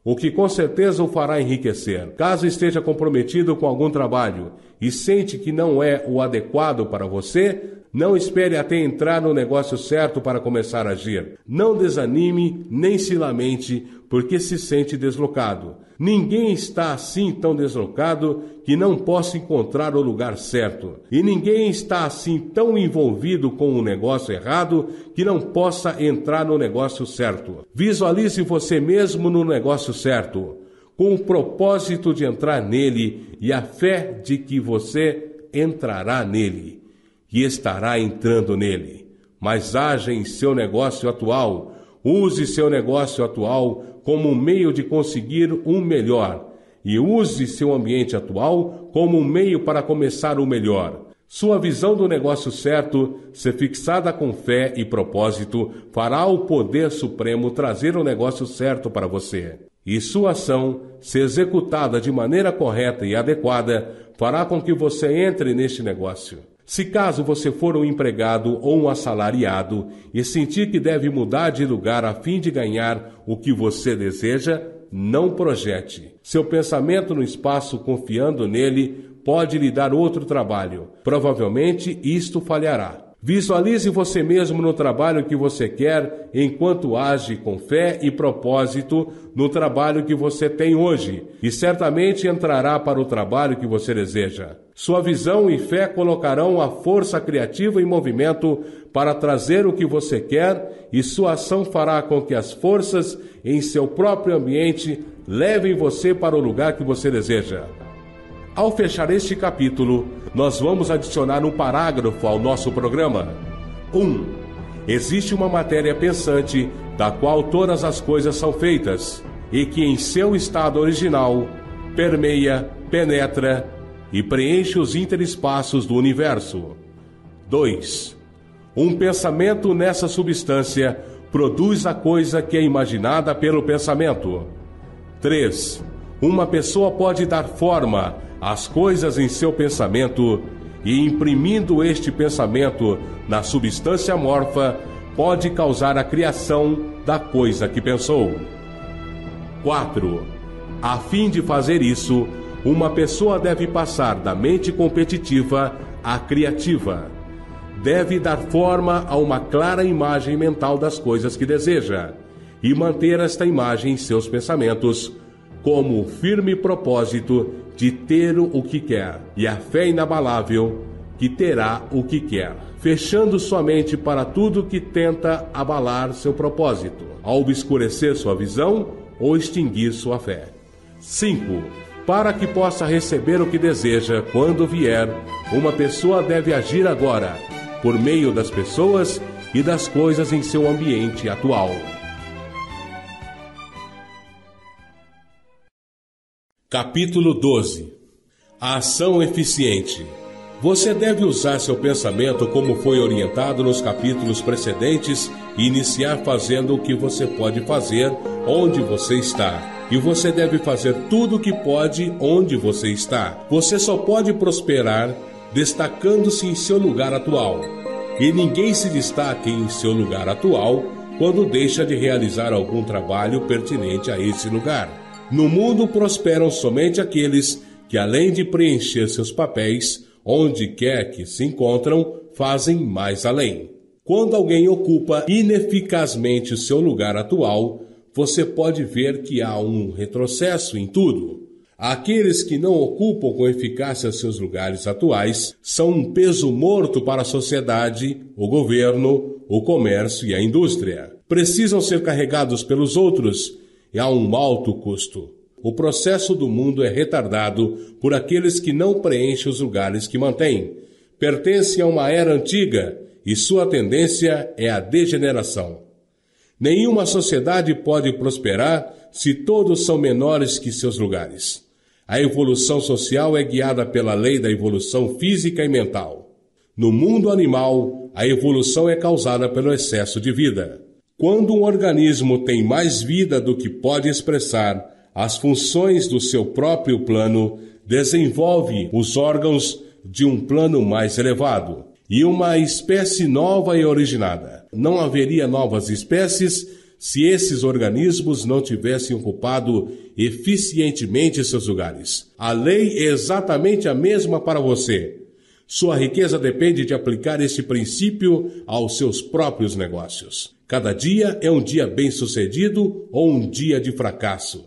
o que com certeza o fará enriquecer. Caso esteja comprometido com algum trabalho e sente que não é o adequado para você, não espere até entrar no negócio certo para começar a agir. Não desanime nem se lamente porque se sente deslocado. Ninguém está assim tão deslocado que não possa encontrar o lugar certo. E ninguém está assim tão envolvido com o negócio errado que não possa entrar no negócio certo. Visualize você mesmo no negócio certo, com o propósito de entrar nele e a fé de que você entrará nele e estará entrando nele. Mas haja em seu negócio atual, use seu negócio atual como um meio de conseguir um melhor e use seu ambiente atual como um meio para começar o melhor. Sua visão do negócio certo, se fixada com fé e propósito, fará o poder supremo trazer o negócio certo para você. E sua ação, se executada de maneira correta e adequada, fará com que você entre neste negócio. Se caso você for um empregado ou um assalariado e sentir que deve mudar de lugar a fim de ganhar o que você deseja, não projete. Seu pensamento no espaço confiando nele pode lhe dar outro trabalho. Provavelmente isto falhará. Visualize você mesmo no trabalho que você quer, enquanto age com fé e propósito no trabalho que você tem hoje, e certamente entrará para o trabalho que você deseja. Sua visão e fé colocarão a força criativa em movimento para trazer o que você quer, e sua ação fará com que as forças em seu próprio ambiente levem você para o lugar que você deseja. Ao fechar este capítulo, nós vamos adicionar um parágrafo ao nosso programa. 1. Um, existe uma matéria pensante da qual todas as coisas são feitas e que em seu estado original permeia, penetra e preenche os interespaços do universo. 2. Um pensamento nessa substância produz a coisa que é imaginada pelo pensamento. 3. Uma pessoa pode dar forma as coisas em seu pensamento e imprimindo este pensamento na substância morfa, pode causar a criação da coisa que pensou. 4. A fim de fazer isso, uma pessoa deve passar da mente competitiva à criativa. Deve dar forma a uma clara imagem mental das coisas que deseja e manter esta imagem em seus pensamentos como o firme propósito de ter o que quer, e a fé inabalável que terá o que quer, fechando sua mente para tudo que tenta abalar seu propósito, ao obscurecer sua visão ou extinguir sua fé. 5. Para que possa receber o que deseja quando vier, uma pessoa deve agir agora, por meio das pessoas e das coisas em seu ambiente atual. Capítulo 12 A ação eficiente. Você deve usar seu pensamento como foi orientado nos capítulos precedentes iniciar fazendo o que você pode fazer onde você está. E você deve fazer tudo o que pode onde você está. Você só pode prosperar destacando-se em seu lugar atual. E ninguém se destaca em seu lugar atual quando deixa de realizar algum trabalho pertinente a esse lugar. No mundo prosperam somente aqueles que, além de preencher seus papéis, onde quer que se encontram, fazem mais além. Quando alguém ocupa ineficazmente o seu lugar atual, você pode ver que há um retrocesso em tudo. Aqueles que não ocupam com eficácia seus lugares atuais são um peso morto para a sociedade, o governo, o comércio e a indústria. Precisam ser carregados pelos outros e a um alto custo. O processo do mundo é retardado por aqueles que não preenchem os lugares que mantêm. Pertence a uma era antiga e sua tendência é a degeneração. Nenhuma sociedade pode prosperar se todos são menores que seus lugares. A evolução social é guiada pela lei da evolução física e mental. No mundo animal, a evolução é causada pelo excesso de vida. Quando um organismo tem mais vida do que pode expressar, as funções do seu próprio plano, desenvolve os órgãos de um plano mais elevado e uma espécie nova e originada. Não haveria novas espécies se esses organismos não tivessem ocupado eficientemente seus lugares. A lei é exatamente a mesma para você. Sua riqueza depende de aplicar este princípio aos seus próprios negócios. Cada dia é um dia bem-sucedido ou um dia de fracasso.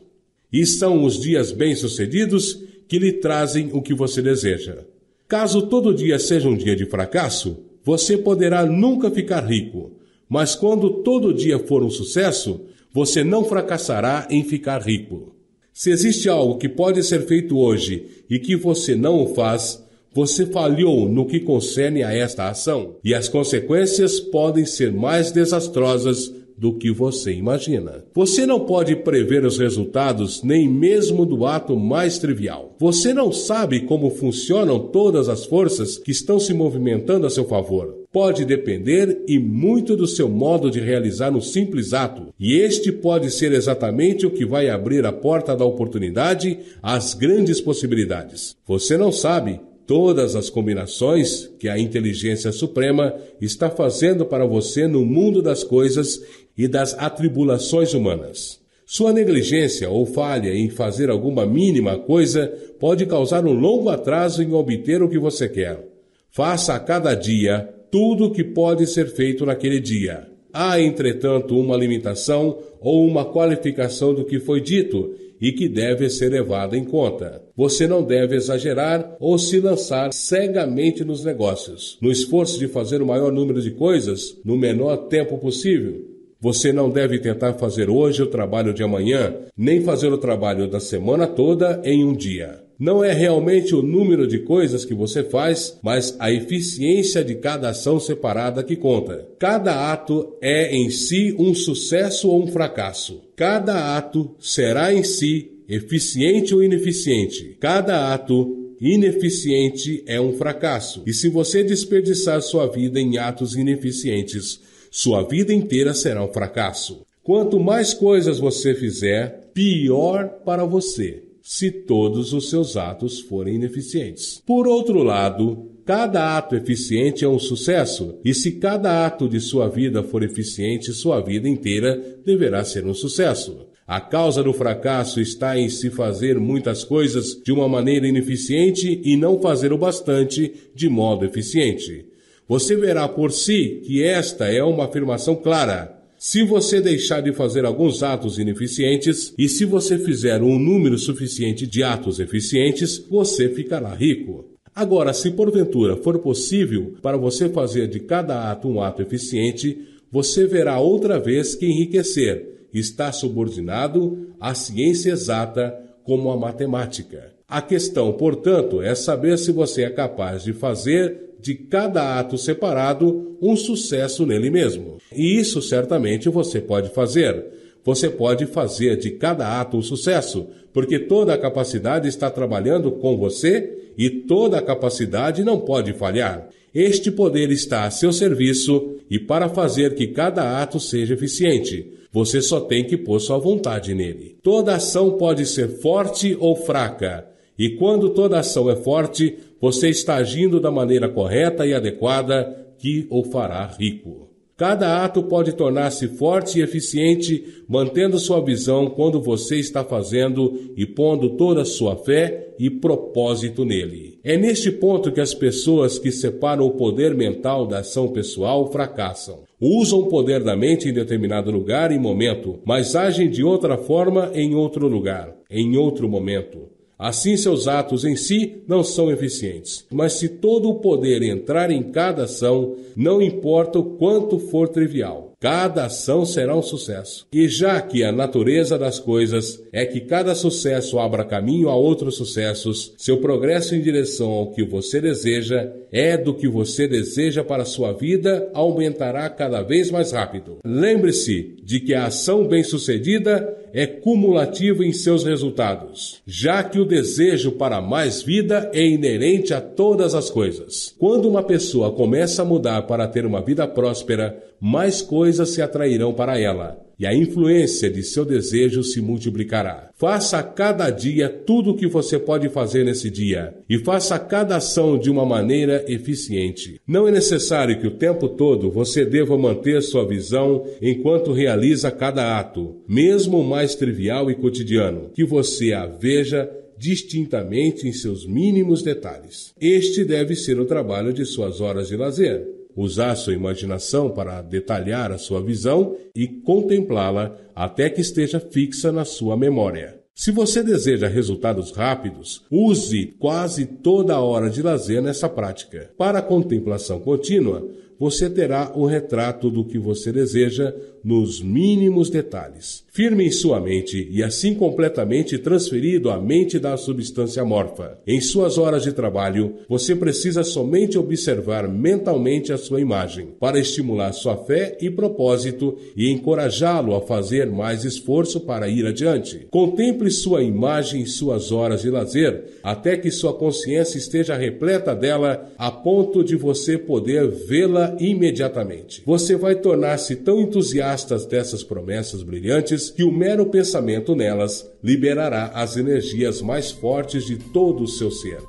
E são os dias bem-sucedidos que lhe trazem o que você deseja. Caso todo dia seja um dia de fracasso, você poderá nunca ficar rico, mas quando todo dia for um sucesso, você não fracassará em ficar rico. Se existe algo que pode ser feito hoje e que você não o faz, você falhou no que concerne a esta ação, e as consequências podem ser mais desastrosas do que você imagina. Você não pode prever os resultados nem mesmo do ato mais trivial. Você não sabe como funcionam todas as forças que estão se movimentando a seu favor. Pode depender e muito do seu modo de realizar um simples ato, e este pode ser exatamente o que vai abrir a porta da oportunidade às grandes possibilidades. Você não sabe, todas as combinações que a inteligência suprema está fazendo para você no mundo das coisas e das atribulações humanas. Sua negligência ou falha em fazer alguma mínima coisa pode causar um longo atraso em obter o que você quer. Faça a cada dia tudo o que pode ser feito naquele dia. Há, entretanto, uma limitação ou uma qualificação do que foi dito e que deve ser levada em conta. Você não deve exagerar ou se lançar cegamente nos negócios, no esforço de fazer o maior número de coisas no menor tempo possível. Você não deve tentar fazer hoje o trabalho de amanhã, nem fazer o trabalho da semana toda em um dia. Não é realmente o número de coisas que você faz, mas a eficiência de cada ação separada que conta. Cada ato é em si um sucesso ou um fracasso. Cada ato será em si eficiente ou ineficiente. Cada ato ineficiente é um fracasso. E se você desperdiçar sua vida em atos ineficientes, sua vida inteira será um fracasso. Quanto mais coisas você fizer, pior para você se todos os seus atos forem ineficientes. Por outro lado, cada ato eficiente é um sucesso, e se cada ato de sua vida for eficiente, sua vida inteira deverá ser um sucesso. A causa do fracasso está em se fazer muitas coisas de uma maneira ineficiente e não fazer o bastante de modo eficiente. Você verá por si que esta é uma afirmação clara. Se você deixar de fazer alguns atos ineficientes e se você fizer um número suficiente de atos eficientes, você ficará rico. Agora, se porventura for possível para você fazer de cada ato um ato eficiente, você verá outra vez que enriquecer está subordinado à ciência exata como a matemática. A questão, portanto, é saber se você é capaz de fazer de cada ato separado um sucesso nele mesmo. E isso certamente você pode fazer. Você pode fazer de cada ato um sucesso, porque toda a capacidade está trabalhando com você e toda a capacidade não pode falhar. Este poder está a seu serviço e para fazer que cada ato seja eficiente. Você só tem que pôr sua vontade nele. Toda ação pode ser forte ou fraca, e quando toda ação é forte, você está agindo da maneira correta e adequada que o fará rico. Cada ato pode tornar-se forte e eficiente, mantendo sua visão quando você está fazendo e pondo toda a sua fé e propósito nele. É neste ponto que as pessoas que separam o poder mental da ação pessoal fracassam. Usam o poder da mente em determinado lugar e momento, mas agem de outra forma em outro lugar, em outro momento. Assim, seus atos em si não são eficientes. Mas se todo o poder entrar em cada ação, não importa o quanto for trivial, cada ação será um sucesso. E já que a natureza das coisas é que cada sucesso abra caminho a outros sucessos, seu progresso em direção ao que você deseja é do que você deseja para sua vida aumentará cada vez mais rápido. Lembre-se de que a ação bem-sucedida é cumulativo em seus resultados, já que o desejo para mais vida é inerente a todas as coisas. Quando uma pessoa começa a mudar para ter uma vida próspera, mais coisas se atrairão para ela e a influência de seu desejo se multiplicará. Faça a cada dia tudo o que você pode fazer nesse dia e faça cada ação de uma maneira eficiente. Não é necessário que o tempo todo você deva manter sua visão enquanto realiza cada ato, mesmo o mais trivial e cotidiano, que você a veja distintamente em seus mínimos detalhes. Este deve ser o trabalho de suas horas de lazer usar sua imaginação para detalhar a sua visão e contemplá-la até que esteja fixa na sua memória. Se você deseja resultados rápidos, use quase toda a hora de lazer nessa prática. Para a contemplação contínua, você terá o retrato do que você deseja nos mínimos detalhes. Firme em sua mente e assim completamente transferido à mente da substância morfa. Em suas horas de trabalho, você precisa somente observar mentalmente a sua imagem, para estimular sua fé e propósito e encorajá-lo a fazer mais esforço para ir adiante. Contemple sua imagem em suas horas de lazer, até que sua consciência esteja repleta dela a ponto de você poder vê-la imediatamente. Você vai tornar-se tão entusiasta dessas promessas brilhantes que o mero pensamento nelas liberará as energias mais fortes de todo o seu ser.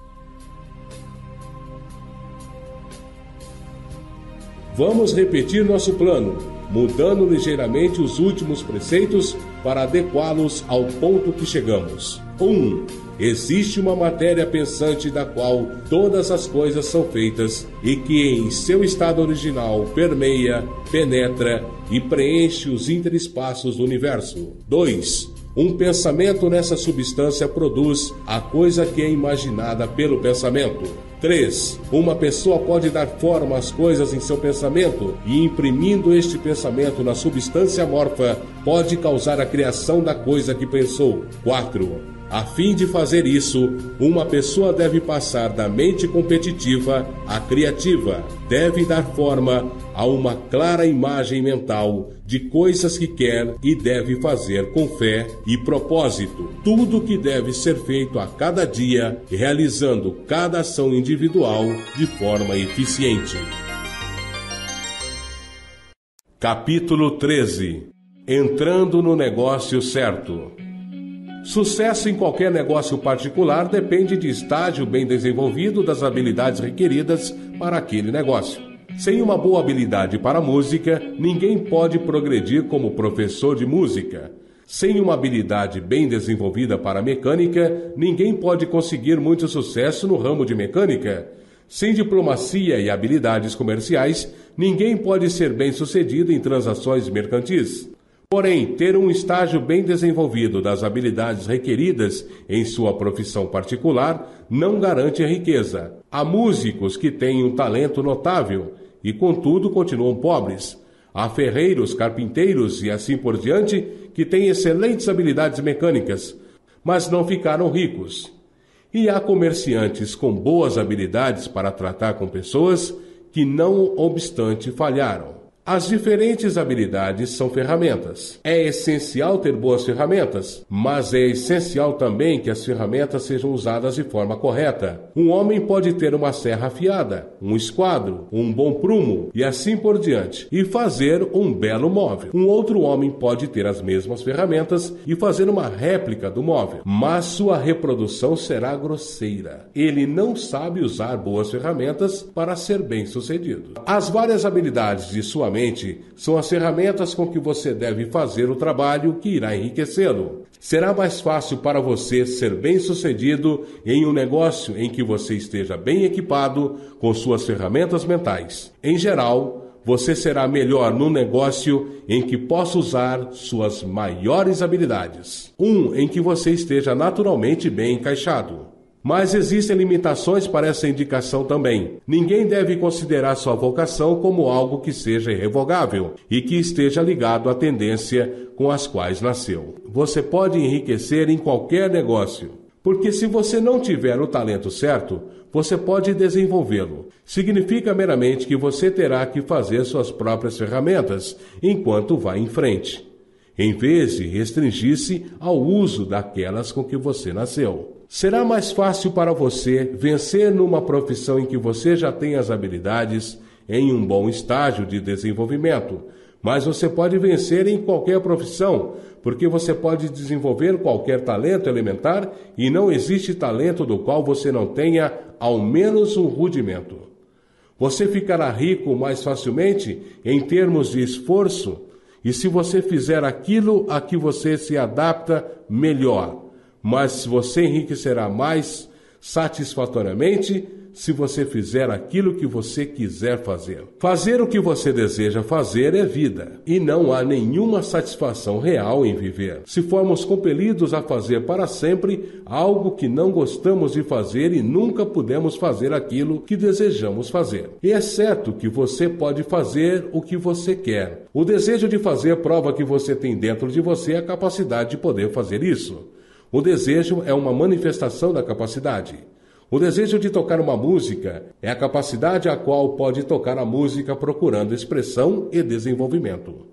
Vamos repetir nosso plano, mudando ligeiramente os últimos preceitos para adequá-los ao ponto que chegamos. 1. Um, existe uma matéria pensante da qual todas as coisas são feitas e que em seu estado original permeia, penetra e preenche os interespaços do universo. 2. Um pensamento nessa substância produz a coisa que é imaginada pelo pensamento. 3. Uma pessoa pode dar forma às coisas em seu pensamento e, imprimindo este pensamento na substância morfa, pode causar a criação da coisa que pensou. 4. A fim de fazer isso, uma pessoa deve passar da mente competitiva à criativa, deve dar forma a uma clara imagem mental de coisas que quer e deve fazer com fé e propósito. Tudo que deve ser feito a cada dia, realizando cada ação individual de forma eficiente. Capítulo 13 Entrando no negócio certo. Sucesso em qualquer negócio particular depende de estágio bem desenvolvido das habilidades requeridas para aquele negócio. Sem uma boa habilidade para música, ninguém pode progredir como professor de música. Sem uma habilidade bem desenvolvida para mecânica, ninguém pode conseguir muito sucesso no ramo de mecânica. Sem diplomacia e habilidades comerciais, ninguém pode ser bem-sucedido em transações mercantis. Porém, ter um estágio bem desenvolvido das habilidades requeridas em sua profissão particular não garante a riqueza. Há músicos que têm um talento notável e, contudo, continuam pobres. Há ferreiros, carpinteiros e assim por diante que têm excelentes habilidades mecânicas, mas não ficaram ricos. E há comerciantes com boas habilidades para tratar com pessoas que, não obstante, falharam. As diferentes habilidades são ferramentas. É essencial ter boas ferramentas, mas é essencial também que as ferramentas sejam usadas de forma correta. Um homem pode ter uma serra afiada, um esquadro, um bom prumo e assim por diante, e fazer um belo móvel. Um outro homem pode ter as mesmas ferramentas e fazer uma réplica do móvel, mas sua reprodução será grosseira. Ele não sabe usar boas ferramentas para ser bem sucedido. As várias habilidades de sua mente são as ferramentas com que você deve fazer o trabalho que irá enriquecê-lo. Será mais fácil para você ser bem-sucedido em um negócio em que você esteja bem equipado com suas ferramentas mentais. Em geral, você será melhor no negócio em que possa usar suas maiores habilidades. Um em que você esteja naturalmente bem encaixado. Mas existem limitações para essa indicação também. Ninguém deve considerar sua vocação como algo que seja irrevogável e que esteja ligado à tendência com as quais nasceu. Você pode enriquecer em qualquer negócio, porque se você não tiver o talento certo, você pode desenvolvê-lo. Significa meramente que você terá que fazer suas próprias ferramentas enquanto vai em frente, em vez de restringir-se ao uso daquelas com que você nasceu. Será mais fácil para você vencer numa profissão em que você já tem as habilidades em um bom estágio de desenvolvimento, mas você pode vencer em qualquer profissão, porque você pode desenvolver qualquer talento elementar e não existe talento do qual você não tenha ao menos um rudimento. Você ficará rico mais facilmente em termos de esforço, e se você fizer aquilo a que você se adapta melhor mas você enriquecerá mais satisfatoriamente se você fizer aquilo que você quiser fazer. Fazer o que você deseja fazer é vida, e não há nenhuma satisfação real em viver. Se formos compelidos a fazer para sempre algo que não gostamos de fazer e nunca pudemos fazer aquilo que desejamos fazer. E é certo que você pode fazer o que você quer. O desejo de fazer prova que você tem dentro de você a capacidade de poder fazer isso. O desejo é uma manifestação da capacidade. O desejo de tocar uma música é a capacidade a qual pode tocar a música procurando expressão e desenvolvimento.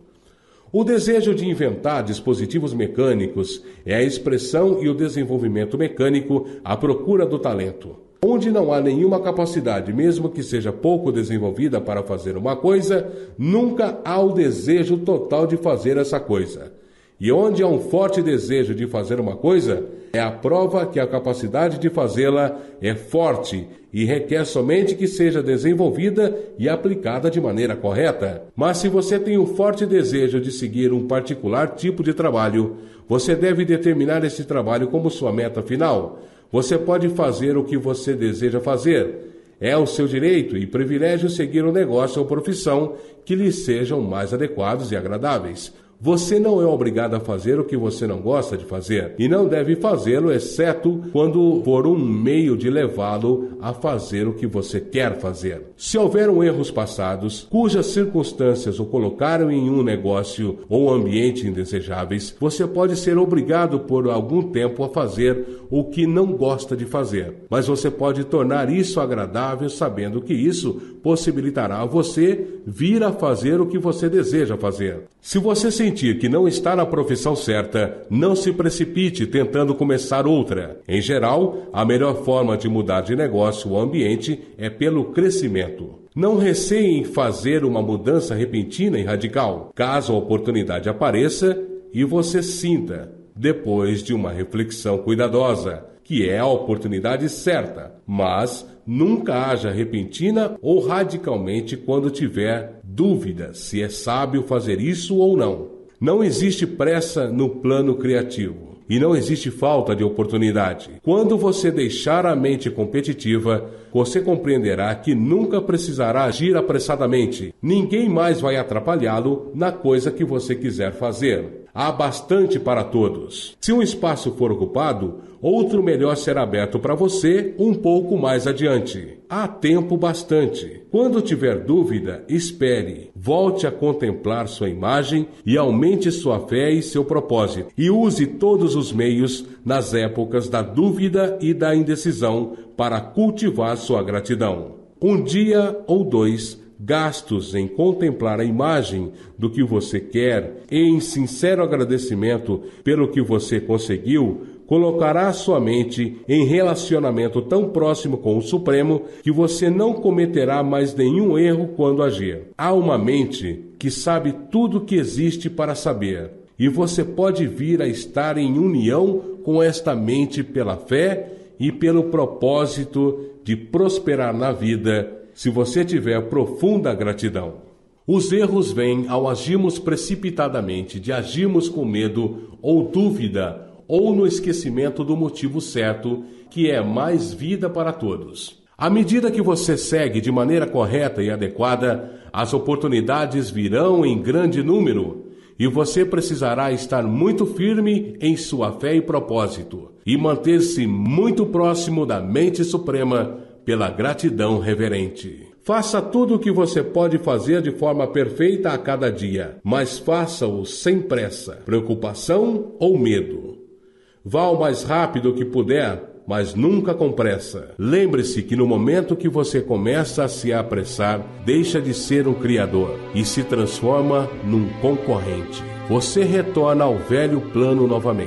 O desejo de inventar dispositivos mecânicos é a expressão e o desenvolvimento mecânico à procura do talento. Onde não há nenhuma capacidade, mesmo que seja pouco desenvolvida para fazer uma coisa, nunca há o desejo total de fazer essa coisa. E onde há um forte desejo de fazer uma coisa, é a prova que a capacidade de fazê-la é forte e requer somente que seja desenvolvida e aplicada de maneira correta. Mas se você tem um forte desejo de seguir um particular tipo de trabalho, você deve determinar esse trabalho como sua meta final. Você pode fazer o que você deseja fazer. É o seu direito e privilégio seguir o um negócio ou profissão que lhe sejam mais adequados e agradáveis. Você não é obrigado a fazer o que você não gosta de fazer e não deve fazê-lo, exceto quando for um meio de levá-lo a fazer o que você quer fazer. Se houveram erros passados cujas circunstâncias o colocaram em um negócio ou ambiente indesejáveis, você pode ser obrigado por algum tempo a fazer o que não gosta de fazer, mas você pode tornar isso agradável sabendo que isso possibilitará a você vir a fazer o que você deseja fazer. Se você sentir que não está na profissão certa, não se precipite tentando começar outra. Em geral, a melhor forma de mudar de negócio ou ambiente é pelo crescimento. Não receie em fazer uma mudança repentina e radical. Caso a oportunidade apareça e você sinta, depois de uma reflexão cuidadosa, que é a oportunidade certa, mas nunca haja repentina ou radicalmente quando tiver dúvida se é sábio fazer isso ou não. Não existe pressa no plano criativo. e não existe falta de oportunidade. Quando você deixar a mente competitiva, você compreenderá que nunca precisará agir apressadamente. Ninguém mais vai atrapalhá-lo na coisa que você quiser fazer. Há bastante para todos. Se um espaço for ocupado, outro melhor será aberto para você um pouco mais adiante. Há tempo bastante. Quando tiver dúvida, espere. Volte a contemplar sua imagem e aumente sua fé e seu propósito. E use todos os meios nas épocas da dúvida e da indecisão para cultivar sua gratidão. Um dia ou dois gastos em contemplar a imagem do que você quer e em sincero agradecimento pelo que você conseguiu, colocará sua mente em relacionamento tão próximo com o Supremo que você não cometerá mais nenhum erro quando agir. Há uma mente que sabe tudo que existe para saber, e você pode vir a estar em união com esta mente pela fé e pelo propósito de prosperar na vida se você tiver profunda gratidão. Os erros vêm ao agirmos precipitadamente, de agirmos com medo ou dúvida, ou no esquecimento do motivo certo, que é mais vida para todos. À medida que você segue de maneira correta e adequada, as oportunidades virão em grande número e você precisará estar muito firme em sua fé e propósito e manter-se muito próximo da mente suprema pela gratidão reverente. Faça tudo o que você pode fazer de forma perfeita a cada dia, mas faça-o sem pressa, preocupação ou medo. Vá o mais rápido que puder, mas nunca com pressa. Lembre-se que no momento que você começa a se apressar, deixa de ser um criador e se transforma num concorrente. Você retorna ao velho plano novamente.